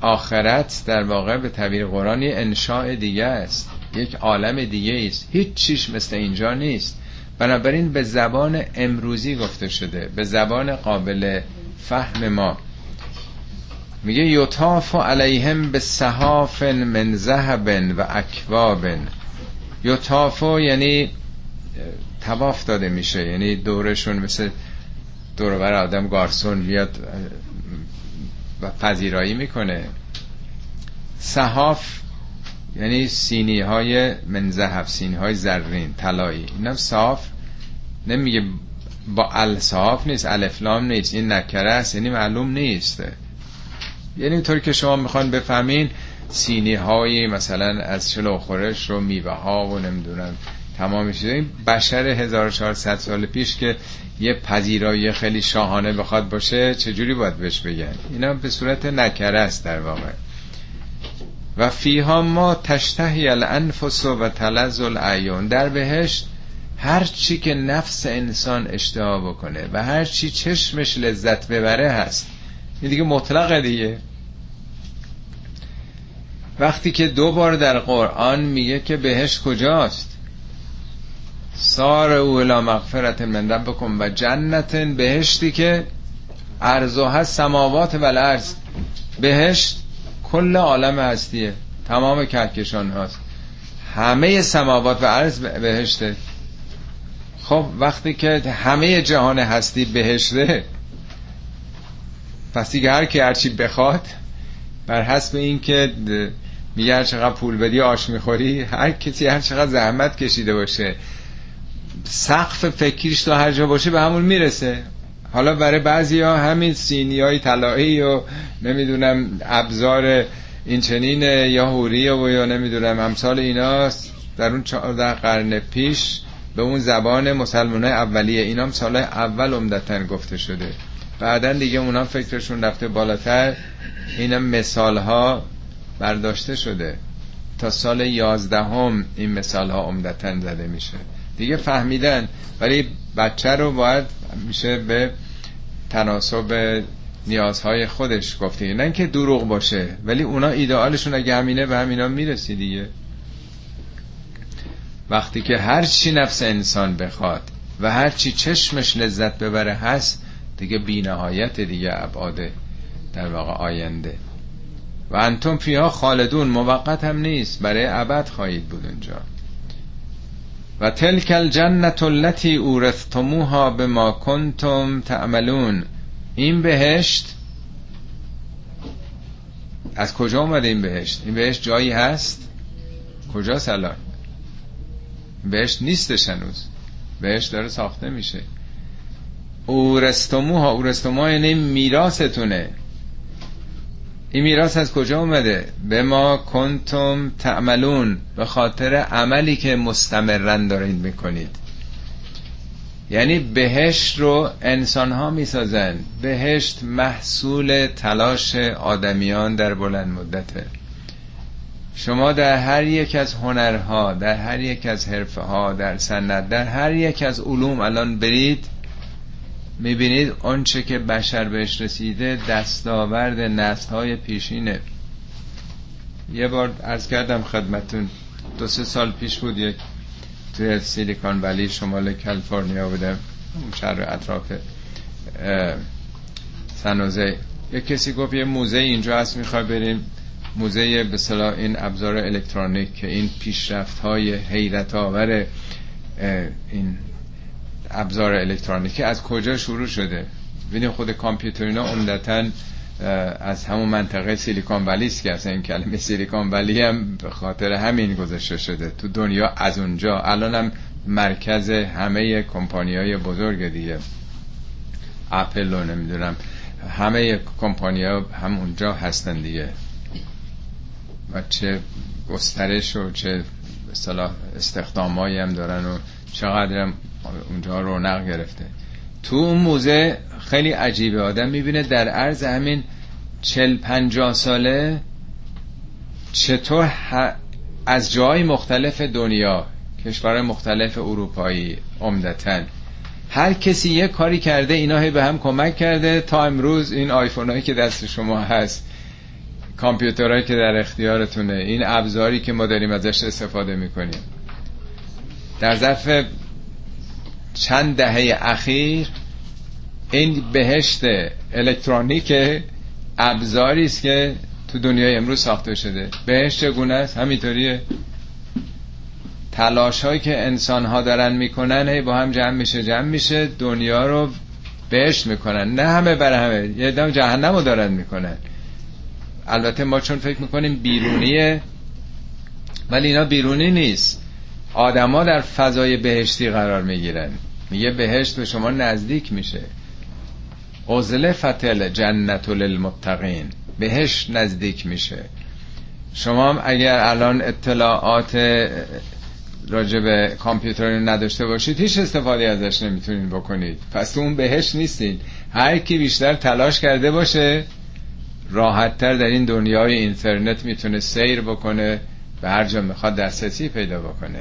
A: آخرت در واقع به تعبیر قرآنی انشاء دیگه است. یک عالم دیگه است. هیچ چیش مثل اینجا نیست. بنابراین به زبان امروزی گفته شده به زبان قابل فهم ما. میگه یطاف علیهم به صحاف من ذهب و اکواب. یطاف یعنی تواف داده میشه یعنی دورشون مثل دوربر آدم گارسون بیاد و پذیرایی می‌کنه. صحاف یعنی سینی های منزهف سینی های زرین طلایی. اینم صاف. نمیگه با الصاف نیست الفلام نیست این نکره است یعنی معلوم نیست. یعنی اینطوری که شما می‌خوان بفهمین سینی های مثلا از شلو خورش رو میوه ها و نمی‌دونم تمام این بشر 1400 سال پیش که یه پذیرایی خیلی شاهانه بخواد باشه چجوری باید بهش بگن؟ اینا به صورت نکره است در واقع. و فیها ما تشتهی الانفس و تلز العیون. در بهشت هر چی که نفس انسان اشتها بکنه و هر چی چشمش لذت ببره هست. این دیگه مطلقه دیگه. وقتی که دو بار در قرآن میگه که بهشت کجاست؟ سار او الا مغفرت من بکن و جنت بهشتی که هست سماوات و الارض. بهشت کل عالم هستیه تمام کهکشان هاست. همه سماوات و عرض بهشته. خب وقتی که همه جهان هستی بهشته پس دیگه هر کی هرچی بخواد بر حسب این که میگه هر چقدر پول بدی آش می‌خوری هر کسی هر چقدر زحمت کشیده باشه سقف فکریش تو هر جا باشه به همون می‌رسه. حالا برای بعضی ها همین سینی های طلایی و نمی‌دونم ابزار این چنین یا هوریه و یا نمی‌دونم امثال ایناست. در اون چهارده قرن پیش به اون زبان مسلمان اولیه اینام سال اول عمدتا گفته شده. بعدا دیگه اونا فکرشون رفته بالاتر. اینم مثال ها برداشته شده. تا سال یازدهم این مثال ها عمدتا زده میشه. دیگه فهمیدن. ولی بچه رو باید میشه به تناسب نیازهای خودش گفته. نه که دروغ باشه ولی اونا ایدئالشون اگه همینه به همینا می‌رسی دیگه. وقتی که هر چی نفس انسان بخواد و هر چی چشمش لذت ببره هست دیگه بینهایت دیگه ابعاد در واقع آینده. و انتم فیها خالدون موقت هم نیست برای ابد خواهید بود اونجا. و تلک الجنت التي اورثتموها بما کنتم تعملون. این بهشت از کجا اومده این بهشت؟ این بهشت جایی هست؟ کجا الان بهشت نیستش هنوز. بهشت داره ساخته میشه. اورستموها اورستموها یعنی میراستونه این میراث از کجا اومده؟ به ما کنتم تعملون به خاطر عملی که مستمرن دارید می‌کنید. یعنی بهشت رو انسان ها می‌سازن. بهشت محصول تلاش آدمیان در بلند مدته شما در هر یک از هنرها در هر یک از حرفه ها در سنت در هر یک از علوم الان برید می‌بینید آنچه که بشر بهش رسیده دستاورد نسل های پیشینه. یه بار ارز کردم خدمتون دو سه سال پیش بود یک توی سیلیکان ولی شمال کالیفرنیا بودم شهر اطراف سنوزه یه کسی گفت یه موزه اینجا هست می‌خوای بریم؟ موزه به صلاح این ابزار الکترونیک که این پیشرفت های حیرت آور این ابزار الکترونیکی از کجا شروع شده؟ ببینید خود کامپیوتر اینا عمدتا از همون منطقه سیلیکون ولی است که اصلا این کلمه سیلیکون ولی هم به خاطر همین گذاشته شده. تو دنیا از اونجا. الان هم مرکز همه کمپانی های بزرگ دیگه. اپل رو نمی‌دونم. همه کمپانی ها هم اونجا هستن دیگه. و چه گسترش و چه استخدامایی هم دارن و چقدر اونجا رونق گرفته. تو اون موزه خیلی عجیبه. آدم می‌بینه در عرض همین چل پنجاه ساله چطور از جای مختلف دنیا کشور مختلف اروپایی عمدتا. هر کسی یه کاری کرده اینا به هم کمک کرده. تا امروز این آیفون هایی که دست شما هست کامپیوترهایی که در اختیارتونه این ابزاری که ما داریم ازش استفاده می‌کنیم. در ظرف چند دهه اخیر این بهشت الکترونیک ابزاری است که تو دنیای امروز ساخته شده. بهشت چگونه است؟ همینطوریه تلاش هایی که انسان ها دارن می‌کنن هی با هم جمع میشه جمع میشه دنیا رو بهشت می‌کنن. نه همه بر همه. یه دم جهنم رو دارن می‌کنن. البته ما چون فکر می‌کنیم بیرونیه ولی اینا بیرونی نیست. آدما در فضای بهشتی قرار می‌گیرن. میگه بهشت به شما نزدیک میشه. عزله فتل جنت للمتقین. بهشت نزدیک میشه. شما هم اگر الان اطلاعات راجع به کامپیوتر نداشته باشید هیچ استفاده ازش نمی‌تونید بکنید. پس اون بهشت نیستید هر کی بیشتر تلاش کرده باشه راحتتر در این دنیای اینترنت می‌تونه سیر بکنه به هر جا می‌خواد دسترسی پیدا بکنه.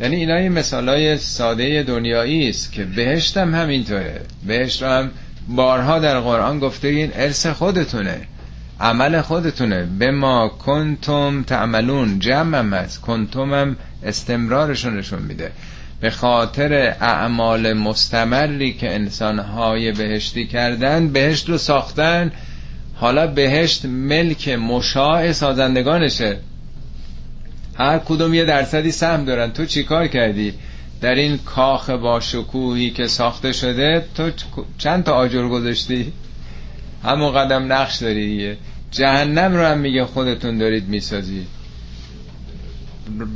A: یعنی اینا یه مثالای ساده دنیایی است که بهشت هم همینطوره. بهشت هم بارها در قرآن گفته این ارث خودتونه عمل خودتونه. به ما کنتم تعملون جمع هم هست کنتم هم استمرارشون نشون میده. به خاطر اعمال مستمری که انسانهای بهشتی کردن بهشت رو ساختن. حالا بهشت ملک مشاع سازندگانشه. هر کدوم یه درصدی سهم دارن؟ تو چیکار کردی؟ در این کاخ با شکوهی که ساخته شده تو چند تا آجر گذاشتی؟ همون قدم نقش داری دیگه. جهنم رو هم میگه خودتون دارید می‌سازی.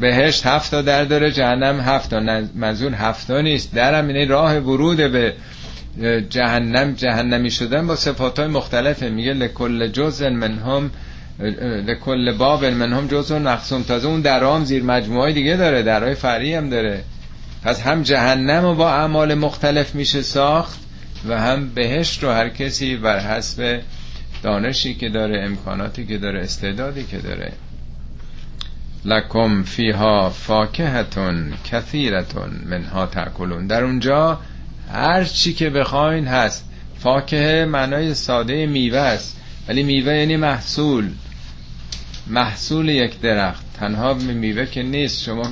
A: بهشت هفت تا در داره جهنم هفت تا. منظور هفت تا نیست. درم اینه راه ورود به جهنم جهنمی شدن با صفات های مختلفه. میگه لکل جزء منهم لکل باب منهم جزء نقصم تازه اون درام زیر مجموعه دیگه داره درهای فرعی هم داره. پس هم جهنم رو با اعمال مختلف میشه ساخت و هم بهشت رو هر کسی بر حسب دانشی که داره امکاناتی که داره استعدادی که داره. لکم فیها فاکهتون کثیرتون منها تاکلون در اونجا هر چی که بخواین هست. فاکهه معنای ساده میوه است. ولی میوه یعنی محصول. محصول یک درخت. تنها میوه که نیست. شما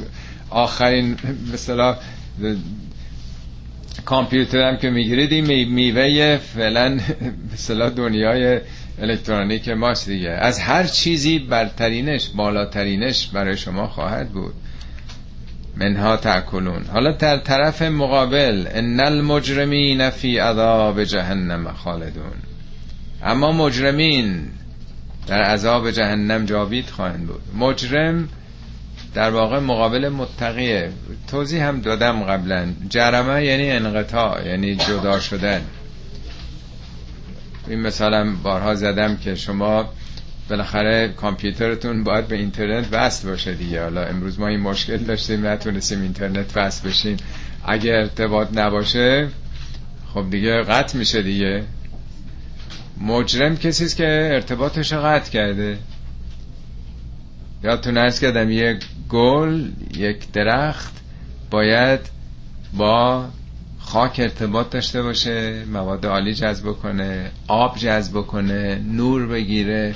A: آخرین مثلا کامپیوتر هم که می‌گیرید این میوه فعلا مثلا دنیای الکترونیک ماست دیگه. از هر چیزی برترینش بالاترینش برای شما خواهد بود. منها تاکلون حالا در طرف مقابل ان المجرمین فی عذاب جهنم خالدون. اما مجرمین در عذاب جهنم جاوید خواهند بود. مجرم در واقع مقابل متقیه توضیح هم دادم قبلا. جرمه یعنی انقطاع یعنی جدا شدن. این مثلا بارها زدم که شما بالاخره کامپیوترتون باید به اینترنت وصل باشه دیگه. حالا امروز ما این مشکل داشتیم نتونستیم اینترنت وصل بشیم. اگه ارتباط نباشه خب دیگه قطع میشه دیگه. مجرم کسی است که ارتباطش قطع کرده. یادتون ارز کردم یک گل یک درخت باید با خاک ارتباط داشته باشه مواد عالی جذب کنه آب جذب کنه نور بگیره.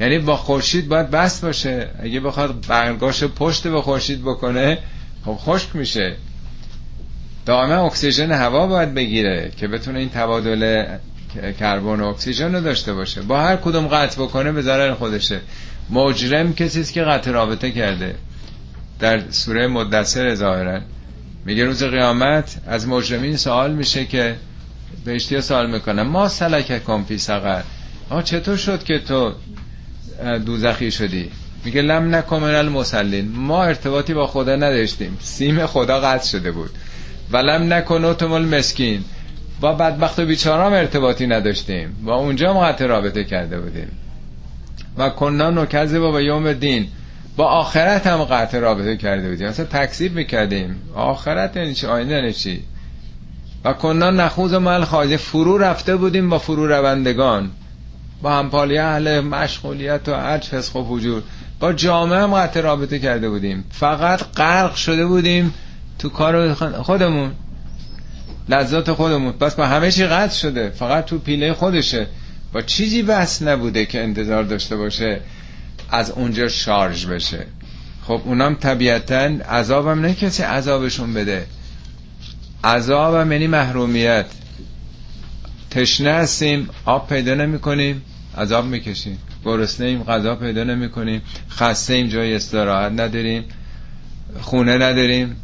A: یعنی با خورشید باید بست باشه. اگه بخواد برگاش پشت به خورشید بکنه خب خشک میشه. دائما اکسیژن هوا باید بگیره که بتونه این تبادل کربن و اکسیژن رو داشته باشه. با هر کدوم قطع بکنه به ضرر خودشه. مجرم کسی است که قطع رابطه کرده. در سوره مدثر ظاهرا میگه روز قیامت از مجرمین سوال میشه که بهشتی سوال می‌کنه ما سلک کن سقر. آه چطور شد که تو دوزخی شدی؟ میگه لم نکن من المسلین ما ارتباطی با خدا نداشتیم. سیم خدا قطع شده بود. و لم نکن اتمال مسکین با بدبخت و بیچارام ارتباطی نداشتیم. با اونجا ما قطع رابطه کرده بودیم. و کننا نکذب با یوم دین با آخرت هم قطع رابطه کرده بودیم. اصلا تکذیب می‌کردیم. آخرت یعنی چی؟ آینده یعنی چی؟ و کننا نخوز و مل خواهد فرو رفته بودیم با فرو روندگان. با همپالی اهل مشغولیت و عرج فسخ و فجور با جامعه هم قطع رابطه کرده بودیم. فقط غرق شده بودیم تو کار خودمون. لذات خودمون. بس با همه چی قطع شده. فقط تو پیله خودشه. با چیزی بس نبوده که انتظار داشته باشه از اونجا شارژ بشه. خب اونام طبیعتا عذابم نه کسی عذابشون بده. عذابم یعنی محرومیت. تشنه هستیم آب پیدا نمی کنیم عذاب می‌کشیم. گرسنه ایم غذا پیدا نمی کنیم خسته ایم جای استراحت نداریم. خونه نداریم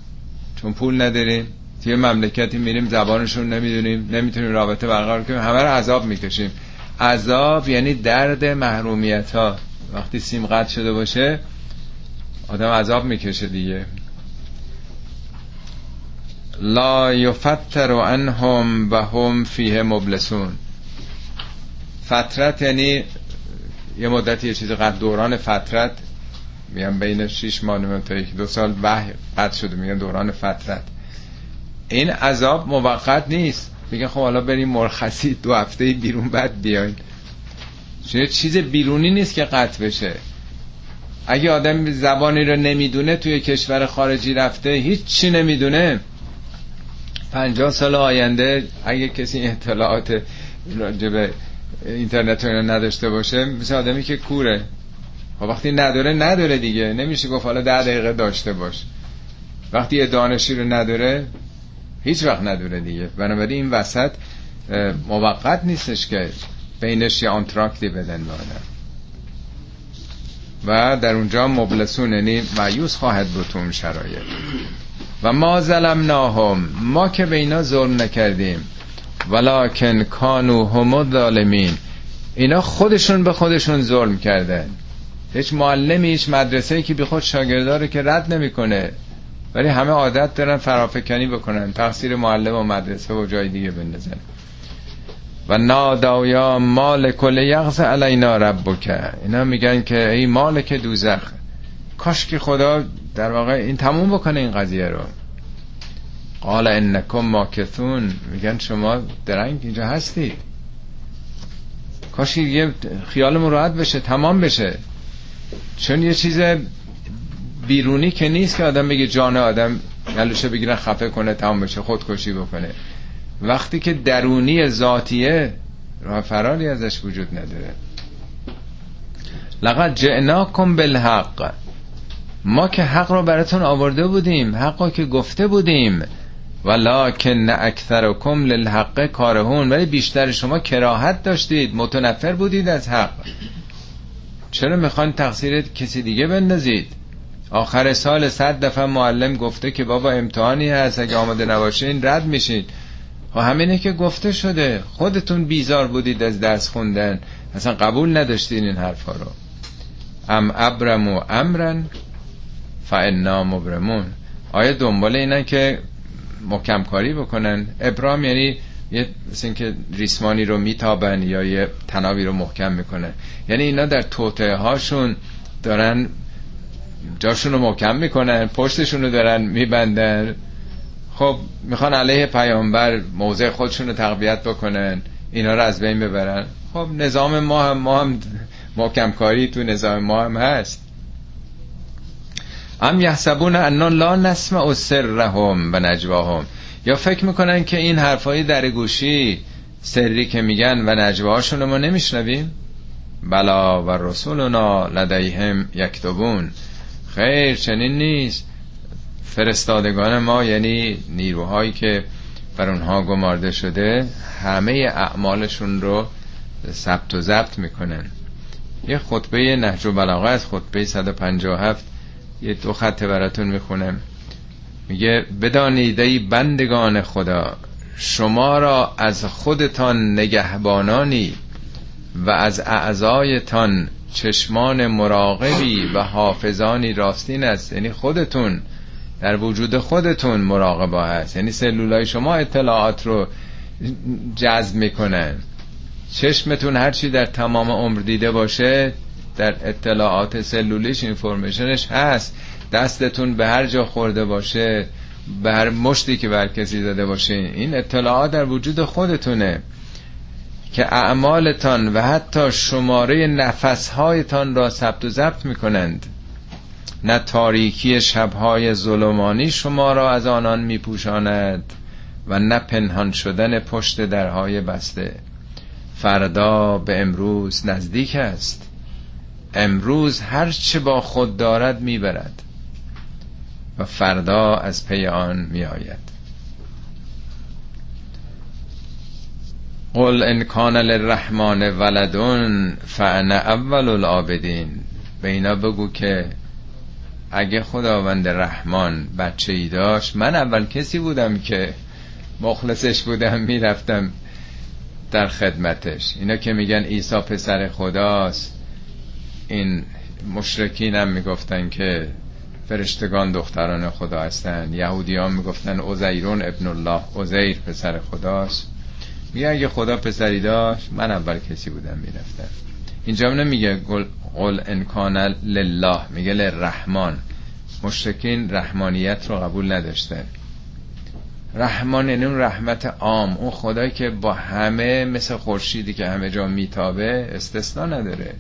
A: چون پول نداریم. توی مملکتی میریم زبانشون نمی‌دونیم نمی‌تونیم رابطه برقرار کنیم همه رو عذاب می‌کشیم. عذاب یعنی درد محرومیت ها وقتی سیم قطع شده باشه آدم عذاب می‌کشه دیگه. لا یفتر عنهم و هم فیه مبلسون. فترت یعنی یه مدتی یه چیز قد دوران فترت. میگن بین 6 ماه تا یک دو سال به قطع شده میگن دوران فترت. این عذاب موقت نیست. میگن خب حالا بریم مرخصی دو هفته بیرون بعد بیاین چه چیز بیرونی نیست که قطع بشه. اگه آدم زبانی رو نمی‌دونه توی کشور خارجی رفته هیچ چی نمی‌دونه. پنجاه سال آینده اگه کسی اطلاعات راجب اینترنت رو نداشته باشه مثل آدمی که کوره. خب وقتی نداره نداره دیگه. نمیشه گفت حالا ده دقیقه داشته باش. وقتی یه دانشی رو نداره هیچ وقت نداره دیگه. بنابراین این وسط موقت نیستش که بینش یه آنتراکتی بدن به و در اونجا مبلسون یعنی معیوس خواهد بود تو اون شرایط. و ما ظلمناهم ما که به اینا ظلم نکردیم. ولکن کانو هم ظالمین اینا خودشون به خودشون ظلم کردن. هیچ معلمی هیچ مدرسه که بی خود شاگرداره که رد نمی‌کنه. ولی همه عادت دارن فرافکنی بکنن تقصیر معلم و مدرسه و جای دیگه بندازن. و نادایا مال کل یغز علینا ربک. اینا میگن که ای مالک دوزخ کاش که خدا در واقع این تموم بکنه این قضیه رو. قال انکم ماکثون. میگن شما درنگ اینجا هستید کاش یه خیالمون راحت بشه تمام بشه. چون یه چیز بیرونی که نیست که آدم بگه جان آدم گلوشه بگیرن خفه کنه تمام بشه خودکشی بکنه. وقتی که درونی ذاتیه راه فراری ازش وجود نداره. لقد جئناکم بالحق. ما که حق رو براتون آورده بودیم حق که گفته بودیم. ولکن اکثرکم للحق کارهون. ولی بیشتر شما کراهت داشتید متنفر بودید از حق. چرا می‌خوان تقصیر کسی دیگه بندازید؟ آخر سال صد دفعه معلم گفته که بابا امتحانی هست اگه آماده نباشین رد میشین. و همینه که گفته شده. خودتون بیزار بودید از درس خوندن. اصلا قبول نداشتین این حرفا رو. ام ابرم و امرن فانا مبرمون. آیا دنبال اینن که محکم کاری بکنن؟ ابرام یعنی یه مثل که ریسمانی رو میتابن یا یه تنابی رو محکم می‌کنن. یعنی اینا در توطعه هاشون دارن جاشون رو محکم می‌کنن پشتشون رو دارن میبندن. خب می‌خوان علیه پیامبر موضع خودشون رو تقویت بکنن اینا رو از بین ببرن. خب نظام ما هم ما هم محکم کاری تو نظام ما هم هست. ام یحسبون انان لا نسمع سرهم و نجواهم. یا فکر می‌کنن که این حرفای در گوشی سری که میگن و نجواهاشون رو ما نمیشنویم؟ بلا و رسولنا لدیهم یکتبون. خیر چنین نیست. فرستادگان ما یعنی نیروهایی که بر اونها گمارده شده همه اعمالشون رو ثبت و ضبط می‌کنن. یه خطبه نهج و بلاغه از خطبه 157 یه دو خط براتون می‌خونم. میگه بدانید ای بندگان خدا شما را از خودتان نگهبانانی و از اعضایتان چشمان مراقبی و حافظانی راستین است. یعنی خودتون در وجود خودتون مراقبه هست. یعنی سلولای شما اطلاعات رو جذب می‌کنن. چشمتون هرچی در تمام عمر دیده باشه در اطلاعات سلولیش اینفورمیشنش هست. دستتون به هر جا خورده باشه به هر مشتی که بر کسی داده باشه. این اطلاعات در وجود خودتونه. که اعمالتان و حتی شماره نفسهایتان را ثبت و ضبط می‌کنند. نه تاریکی شبهای ظلمانی شما را از آنان میپوشاند و نه پنهان شدن پشت درهای بسته. فردا به امروز نزدیک است. امروز هر چه با خود دارد می‌برد و فردا از پی آن میآید. قل ان کان للرحمن ولدون فانا اول العابدین. به اینا بگو که اگه خداوند رحمان بچه ای داشت من اول کسی بودم که مخلصش بودم می‌رفتم در خدمتش. اینا که میگن عیسی پسر خداست این مشرکین هم می‌گفتن که فرشتگان دختران خدا هستن. یهودیان می‌گفتن اوزیرون ابن الله اوزیر پسر خداست. میگه اگه خدا پسری داشت من اول کسی بودم می‌رفتم. اینجا نمیگه قل, قل انکان لله میگه لرحمان مشرکین رحمانیت رو قبول نداشته رحمان یعنی اون رحمت عام اون خدایی که با همه مثل خورشیدی که همه جا میتابه استثنا نداره.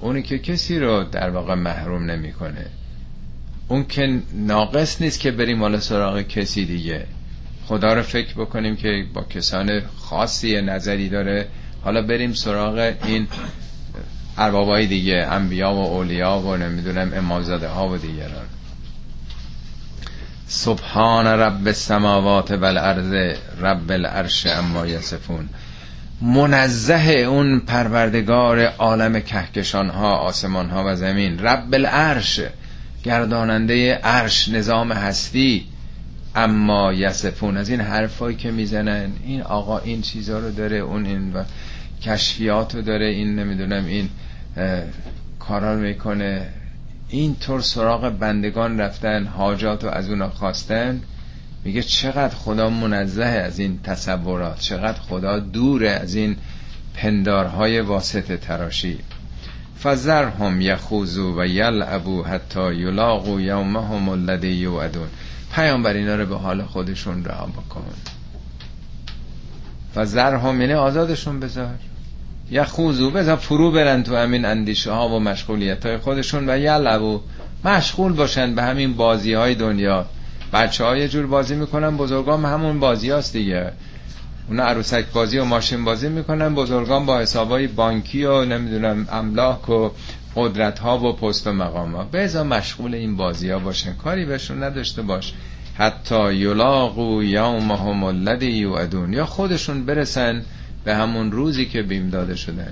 A: اونی که کسی رو در واقع محروم نمی‌کنه. اون که ناقص نیست که بریم حالا سراغ کسی دیگه. خدا رو فکر بکنیم که با کسان خاصی نظری داره. حالا بریم سراغ این اربابای دیگه انبیا و اولیا و نمی‌دونم امامزاده ها و دیگران. سبحان رب السماوات والارض رب العرش اما یصفون. منزه اون پروردگار عالم کهکشان ها آسمان ها و زمین. رب العرش گرداننده عرش نظام هستی. اما یسفون از این حرفایی که می‌زنن این آقا این چیزا رو داره اون این و کشفیات رو داره این نمی‌دونم این کارا رو می‌کنه. این طور سراغ بندگان رفتن حاجات رو از اونا خواستن. میگه چقدر خدا منزه از این تصورات چقدر خدا دوره از این پندارهای واسط تراشی. فزرهم یخوزو و یلعبو حتی یلاقو یومهم الذی یوعدون. پیامبر اینا رو به حال خودشون رها بکن. و زرهم یعنی آزادشون بذار. یا خوزو بذار فرو برن تو همین اندیشه ها و مشغولیت های خودشون و یلبو مشغول باشن به همین بازی های دنیا. بچه ها یه جور بازی می‌کنن بزرگان همون بازی هاست دیگه. اونا عروسک بازی و ماشین بازی می‌کنن. بزرگان با حسابای بانکی و نمی‌دونم املاک و قدرت ها و پست و مقام ها بذار مشغول این بازی ها باشن کاری بهشون نداشته باش. حتی یلاقو یومهم الذی یوعدون. یا خودشون برسن به همون روزی که بیم داده شده.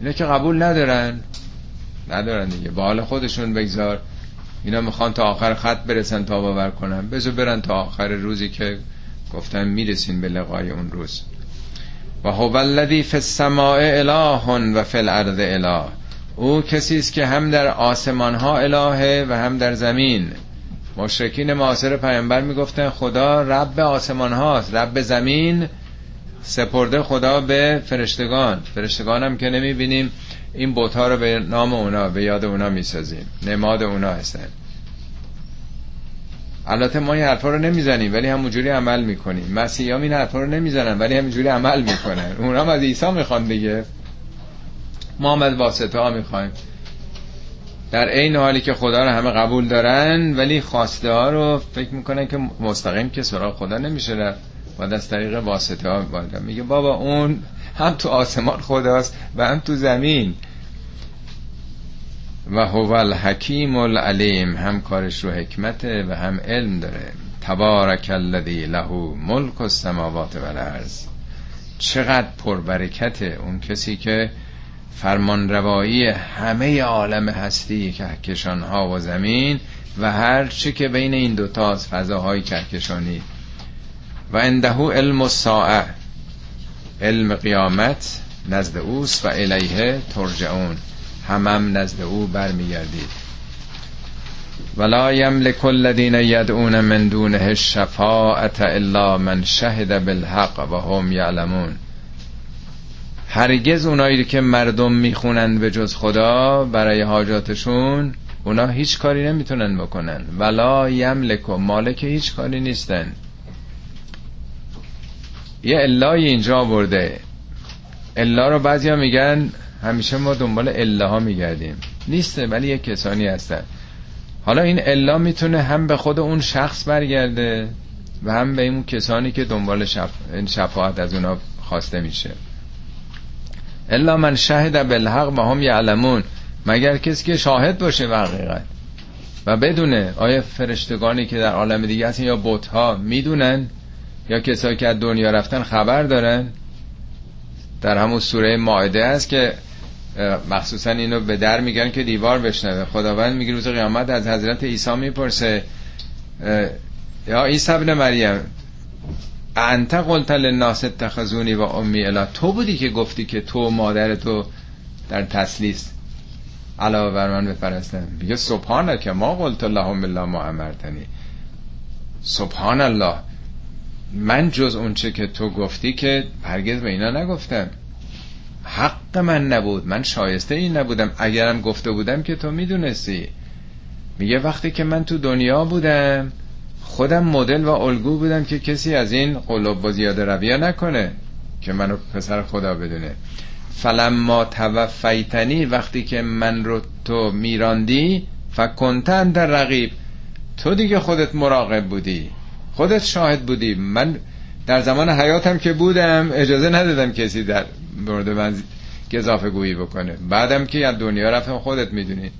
A: اینا که قبول ندارن. ندارن دیگه. با حال خودشون بگذار. اینا می‌خوان تا آخر خط برسن تا باور کنن. بذار برن تا آخر روزی که گفتن می‌رسین به لقای اون روز. و هو الذی فی السماء اله و فی الارض اله. او کسی است که هم در آسمان ها الهه و هم در زمین. مشرکین معاصر پیامبر می‌گفتن خدا رب آسمان هاست رب زمین سپرده خدا به فرشتگان. فرشتگان هم که نمی‌بینیم این بوتا رو به نام اونا به یاد اونا می‌سازیم. نماد اونا هستن. البته ما این حرفا رو نمی‌زنیم ولی همونجوری عمل می‌کنیم. مسیحی هم این حرفا رو نمی‌زنن ولی همونجوری عمل می‌کنن. اونا هم از عیسی می‌خوان دیگه. ما هم از واسطه ها می‌خوایم. در این حالی که خدا رو همه قبول دارن ولی خواسته ها رو فکر می‌کنن که مستقیم که سراغ خدا نمیشه رفت. باید از طریق واسطه ها میگه بابا اون هم تو آسمان خداست و هم تو زمین. و هو الحکیم العلیم هم کارش رو حکمته و هم علم داره. تبارک الذی له ملک السماوات و الارض. چقدر پربرکته اون کسی که فرمان روایی همه عالم هستی کهکشان ها و زمین و هر چی که بین این دوتا از فضاهای کهکشانی. و انده علم الساعه علم قیامت نزد اوست و الیه ترجعون. همم نزد او برمیگردید. ولا یملک الذین یدعون من دونه الشفاعت الا من شهد بالحق و هم یعلمون. هرگز اونایی که مردم می‌خونند به جز خدا برای حاجاتشون اونا هیچ کاری نمی‌تونن بکنن. ولا یملک مالک هیچ کاری نیستن. یه الای اینجا برده الا رو بعضی ها میگن همیشه ما دنبال اله ها میگردیم. نیسته ولی یه کسانی هستن. حالا این الا می‌تونه هم به خود اون شخص برگرده و هم به این کسانی که دنبال شف... شفاعت از اونا خواسته میشه. الا من شهد بالحق و هم یعلمون. مگر کسی که شاهد باشه به حقیقت. و بدونه آیا فرشتگانی که در عالم دیگه هستن یا بوت می‌دونن یا کسایی که از دنیا رفتن خبر دارن. در همون سوره ماعده است که مخصوصا اینو به در میگن که دیوار بشنوه. خداوند میگه روز قیامت از حضرت عیسی می‌پرسه یا عیسی ابن مریم انت قلت للناس اتخذونی و امی الا تو بودی که گفتی که تو مادر تو در تسلیس. علاوه بر من بپرستن میگه سبحانه که ما قلت اللهم الله ما امرتنی. سبحان الله. من جز اونچه که تو گفتی که هرگز به اینا نگفتم. حق من نبود. من شایسته این نبودم. اگرم گفته بودم که تو می‌دونستی. میگه وقتی که من تو دنیا بودم خودم مدل و الگو بودم که کسی از این قلوب و زیاده رویه نکنه که منو پسر خدا بدونه. فلما توفیتنی وقتی که من رو تو میراندی فکنتن در رقیب تو دیگه خودت مراقب بودی. خودت شاهد بودی. من در زمان حیاتم که بودم اجازه ندادم کسی در مورد من گذافه گویی بکنه. بعدم که از دنیا رفتم خودت می‌دونی.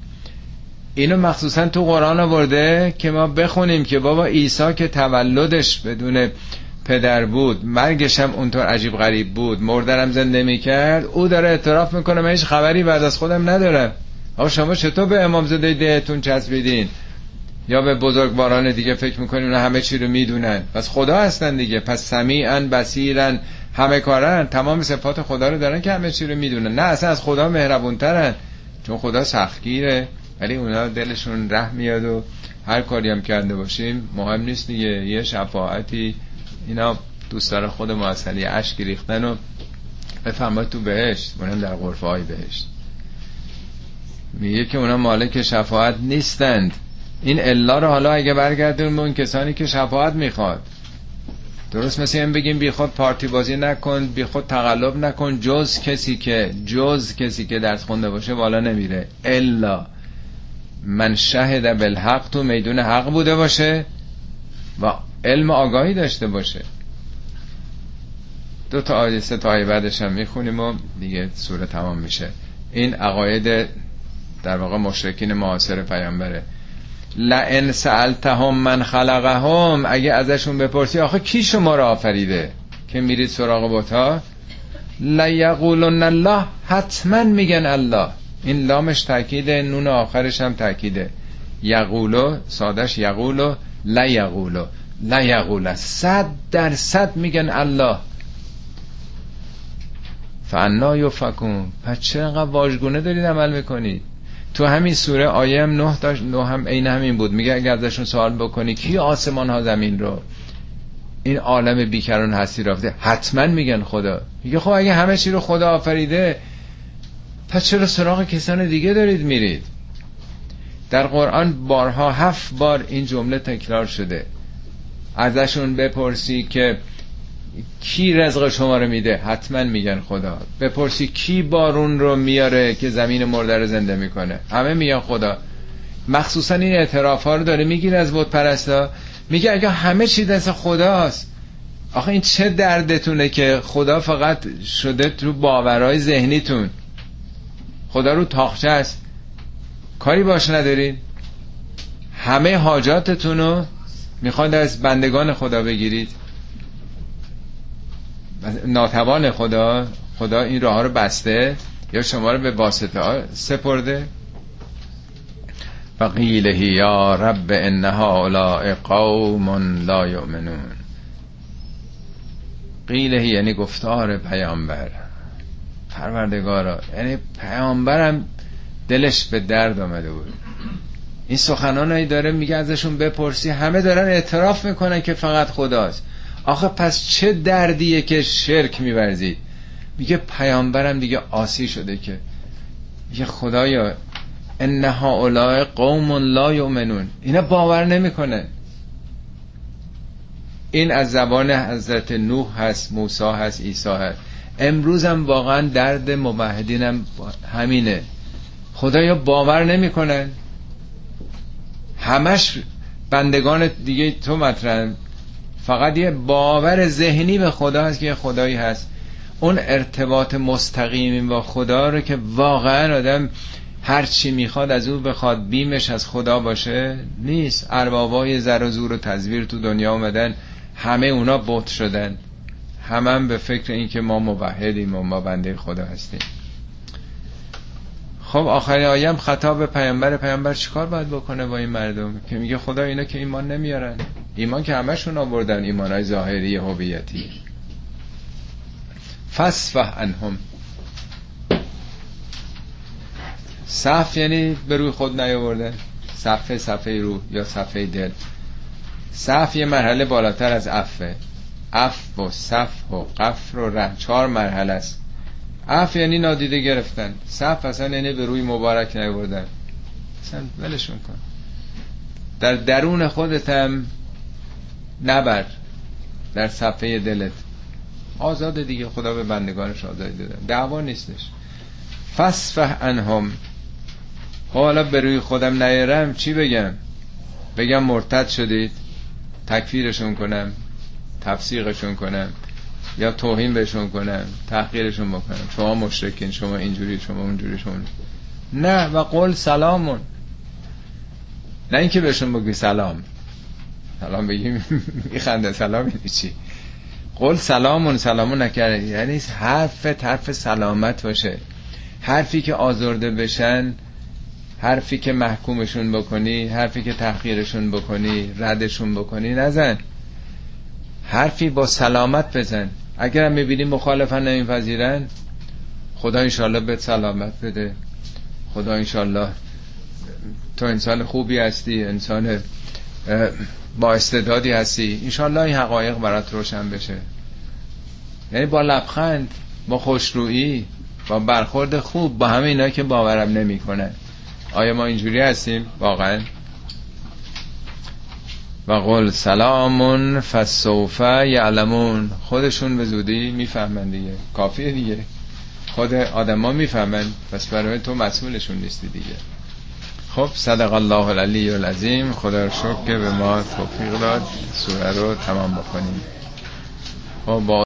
A: اینو مخصوصا تو قرآن آورده که ما بخونیم که بابا عیسی که تولدش بدون پدر بود مرگش هم اونطور عجیب غریب بود مردرم زنده می‌کرد او داره اعتراف می‌کنه من هیچ خبری بعد از خودم ندارم. آقا شما چطور به امام زده دهتون چسبیدین؟ یا به بزرگواران دیگه فکر می‌کنین همه چی رو می‌دونن؟ پس خدا هستن دیگه. پس سمیعن بسیرن همه کارن تمام صفات خدا رو دارن که همه چی رو می‌دونن. نه اصلا از خدا مهربونترن چون خدا سختگیره ولی اونا دلشون ره میاد و هر کاری هم کرده باشیم مهم نیست دیگه. یه شفاعتی اینا دوستان خود موصلی عشق ریختن و بفهمد تو بهشت اونم در غرفه های بهشت. میگه که اونا مالک شفاعت نیستند. این الا رو حالا اگه برگردیم به اون کسانی که شفاعت می‌خواد. درست مثل این بگیم بی خود پارتی بازی نکن بی خود تقلب نکن. جز کسی که جز کسی که درس خونده باشه بالا نمیره. الا من شهد بالحق تو میدون حق بوده باشه و علم آگاهی داشته باشه. دو تا آیه سه تا آیه بعدش هم می‌خونیم و دیگه سوره تمام میشه. این عقاید در واقع مشرکین معاصر پیامبره. لئن سألتهم من خلقهم اگه ازشون بپرسی آخه کی شما را آفریده که میرید سراغ بوتا لیقولن الله حتما میگن الله. این لامش تاکیده نون آخرش هم تاکیده یقولو سادش یقولو لیقولو. لیقول صد درصد میگن الله. فانا یفکون. پس چرا واژگونه دارید عمل می‌کنید؟ تو همین سوره آیه هم نه, داشت نه هم عین همین بود. میگه اگر ازشون سوال بکنی کی آسمان ها زمین رو این عالم بیکران هستی رفته حتما میگن خدا. میگه خب اگه همه چی رو خدا آفریده پس چرا سراغ کسان دیگه دارید میرید؟ در قرآن بارها هفت بار این جمله تکرار شده. ازشون بپرسی که کی رزق شما رو میده؟ حتما میگن خدا. بپرسی کی بارون رو میاره که زمین مرده رو زنده می‌کنه؟ همه میگن خدا. مخصوصا این اعتراف ها رو داره می‌گیره از بود پرستا میگه اگه همه چی دست خداست. آخه این چه دردتونه که خدا فقط شده تو باورهای ذهنیتون. خدا رو تاخچه است. کاری باش ندارین همه حاجاتتون رو می‌خواد از بندگان خدا بگیرید. ناتوان خدا خدا این راه رو بسته یا شما رو به واسطه سپرده. و قیله یا رب انها اولاء قوم لا یؤمنون. قیله یعنی گفتار پیامبر. پروردگارا یعنی پیامبرم دلش به درد آمده بود. این سخنانایی داره میگه ازشون بپرسی. همه دارن اعتراف می‌کنن که فقط خداست. آخه پس چه دردیه که شرک میورزید میگه پیامبرم دیگه آسی شده که میگه خدایا انها اولای قوم لا یؤمنون. اینا باور نمی‌کنه. این از زبان حضرت نوح هست موسی هست عیسی هست. امروز هم واقعا درد موحدین همینه. خدایا باور نمی‌کنن. همش بندگان دیگه تو مطرح. فقط یه باور ذهنی به خدا هست که خدایی هست. اون ارتباط مستقیم با خدا رو که واقعا آدم هر چی می‌خواد از او بخواد بیمش از خدا باشه نیست. اربابای زر و زور و تزویر تو دنیا آمدن همه اونا بوت شدن. همه هم به فکر این که ما موحدیم و ما بنده خدا هستیم. خب آخرین آیم خطاب پیامبر. پیامبر چیکار باید بکنه با این مردم؟ که میگه خدا اینا که ایمان نمیارن. ایمان که همشون آوردن ایمان های ظاهری هویتی. فصفه انهم صف یعنی به روی خود نیاورده صفه صفه رو یا صفه دل. صف یه مرحله بالاتر از عفه. عف و صف و قفر و ره. چهار مرحله است. عف یعنی نادیده گرفتن. صف اصلا یعنی به روی مبارک نیاوردن. اصلا ولشون کن. در درون خودت هم نبر. در صفحه دلت. آزاد دیگه خدا به بندگانش آزادی داده. دعوا نیستش. فصفه انهم حالا به روی خودم نیارم چی بگم؟ بگم مرتد شدید. تکفیرشون کنم. تفسیقشون کنم. یا توهین بهشون کنم تحقیرشون بکنم شما مشرکین شما اینجوری شما اونجوری شما نه و قول سلامون. نه اینکه بهشون بگی سلام. سلام بگیم میخنده. سلام یعنی چی؟ قول سلامون سلامون نکرده. یعنی حرف حرف سلامت باشه. حرفی که آزرده بشن حرفی که محکومشون بکنی حرفی که تحقیرشون بکنی ردشون بکنی نزن. حرفی با سلامت بزن. اگر هم می‌بینی مخالفن نمیپذیرن خدا انشالله به سلامت بده. خدا انشالله تو انسان خوبی هستی انسان با استعدادی هستی. انشالله این حقایق برات روشن بشه. یعنی با لبخند با خوشرویی با برخورد خوب با همه اینا که باورم نمی‌کنن. آیا ما اینجوری هستیم؟ واقعا. و قل سلام فسوف یعلمون. خودشون به زودی می‌فهمن دیگه. کافیه دیگه. خود آدما می‌فهمن پس برای تو مسئولشون نیستی دیگه. خب صدق الله العلی العظیم. خدا رو شکر که به ما توفیق داد. سوره رو تمام بکنیم. خب با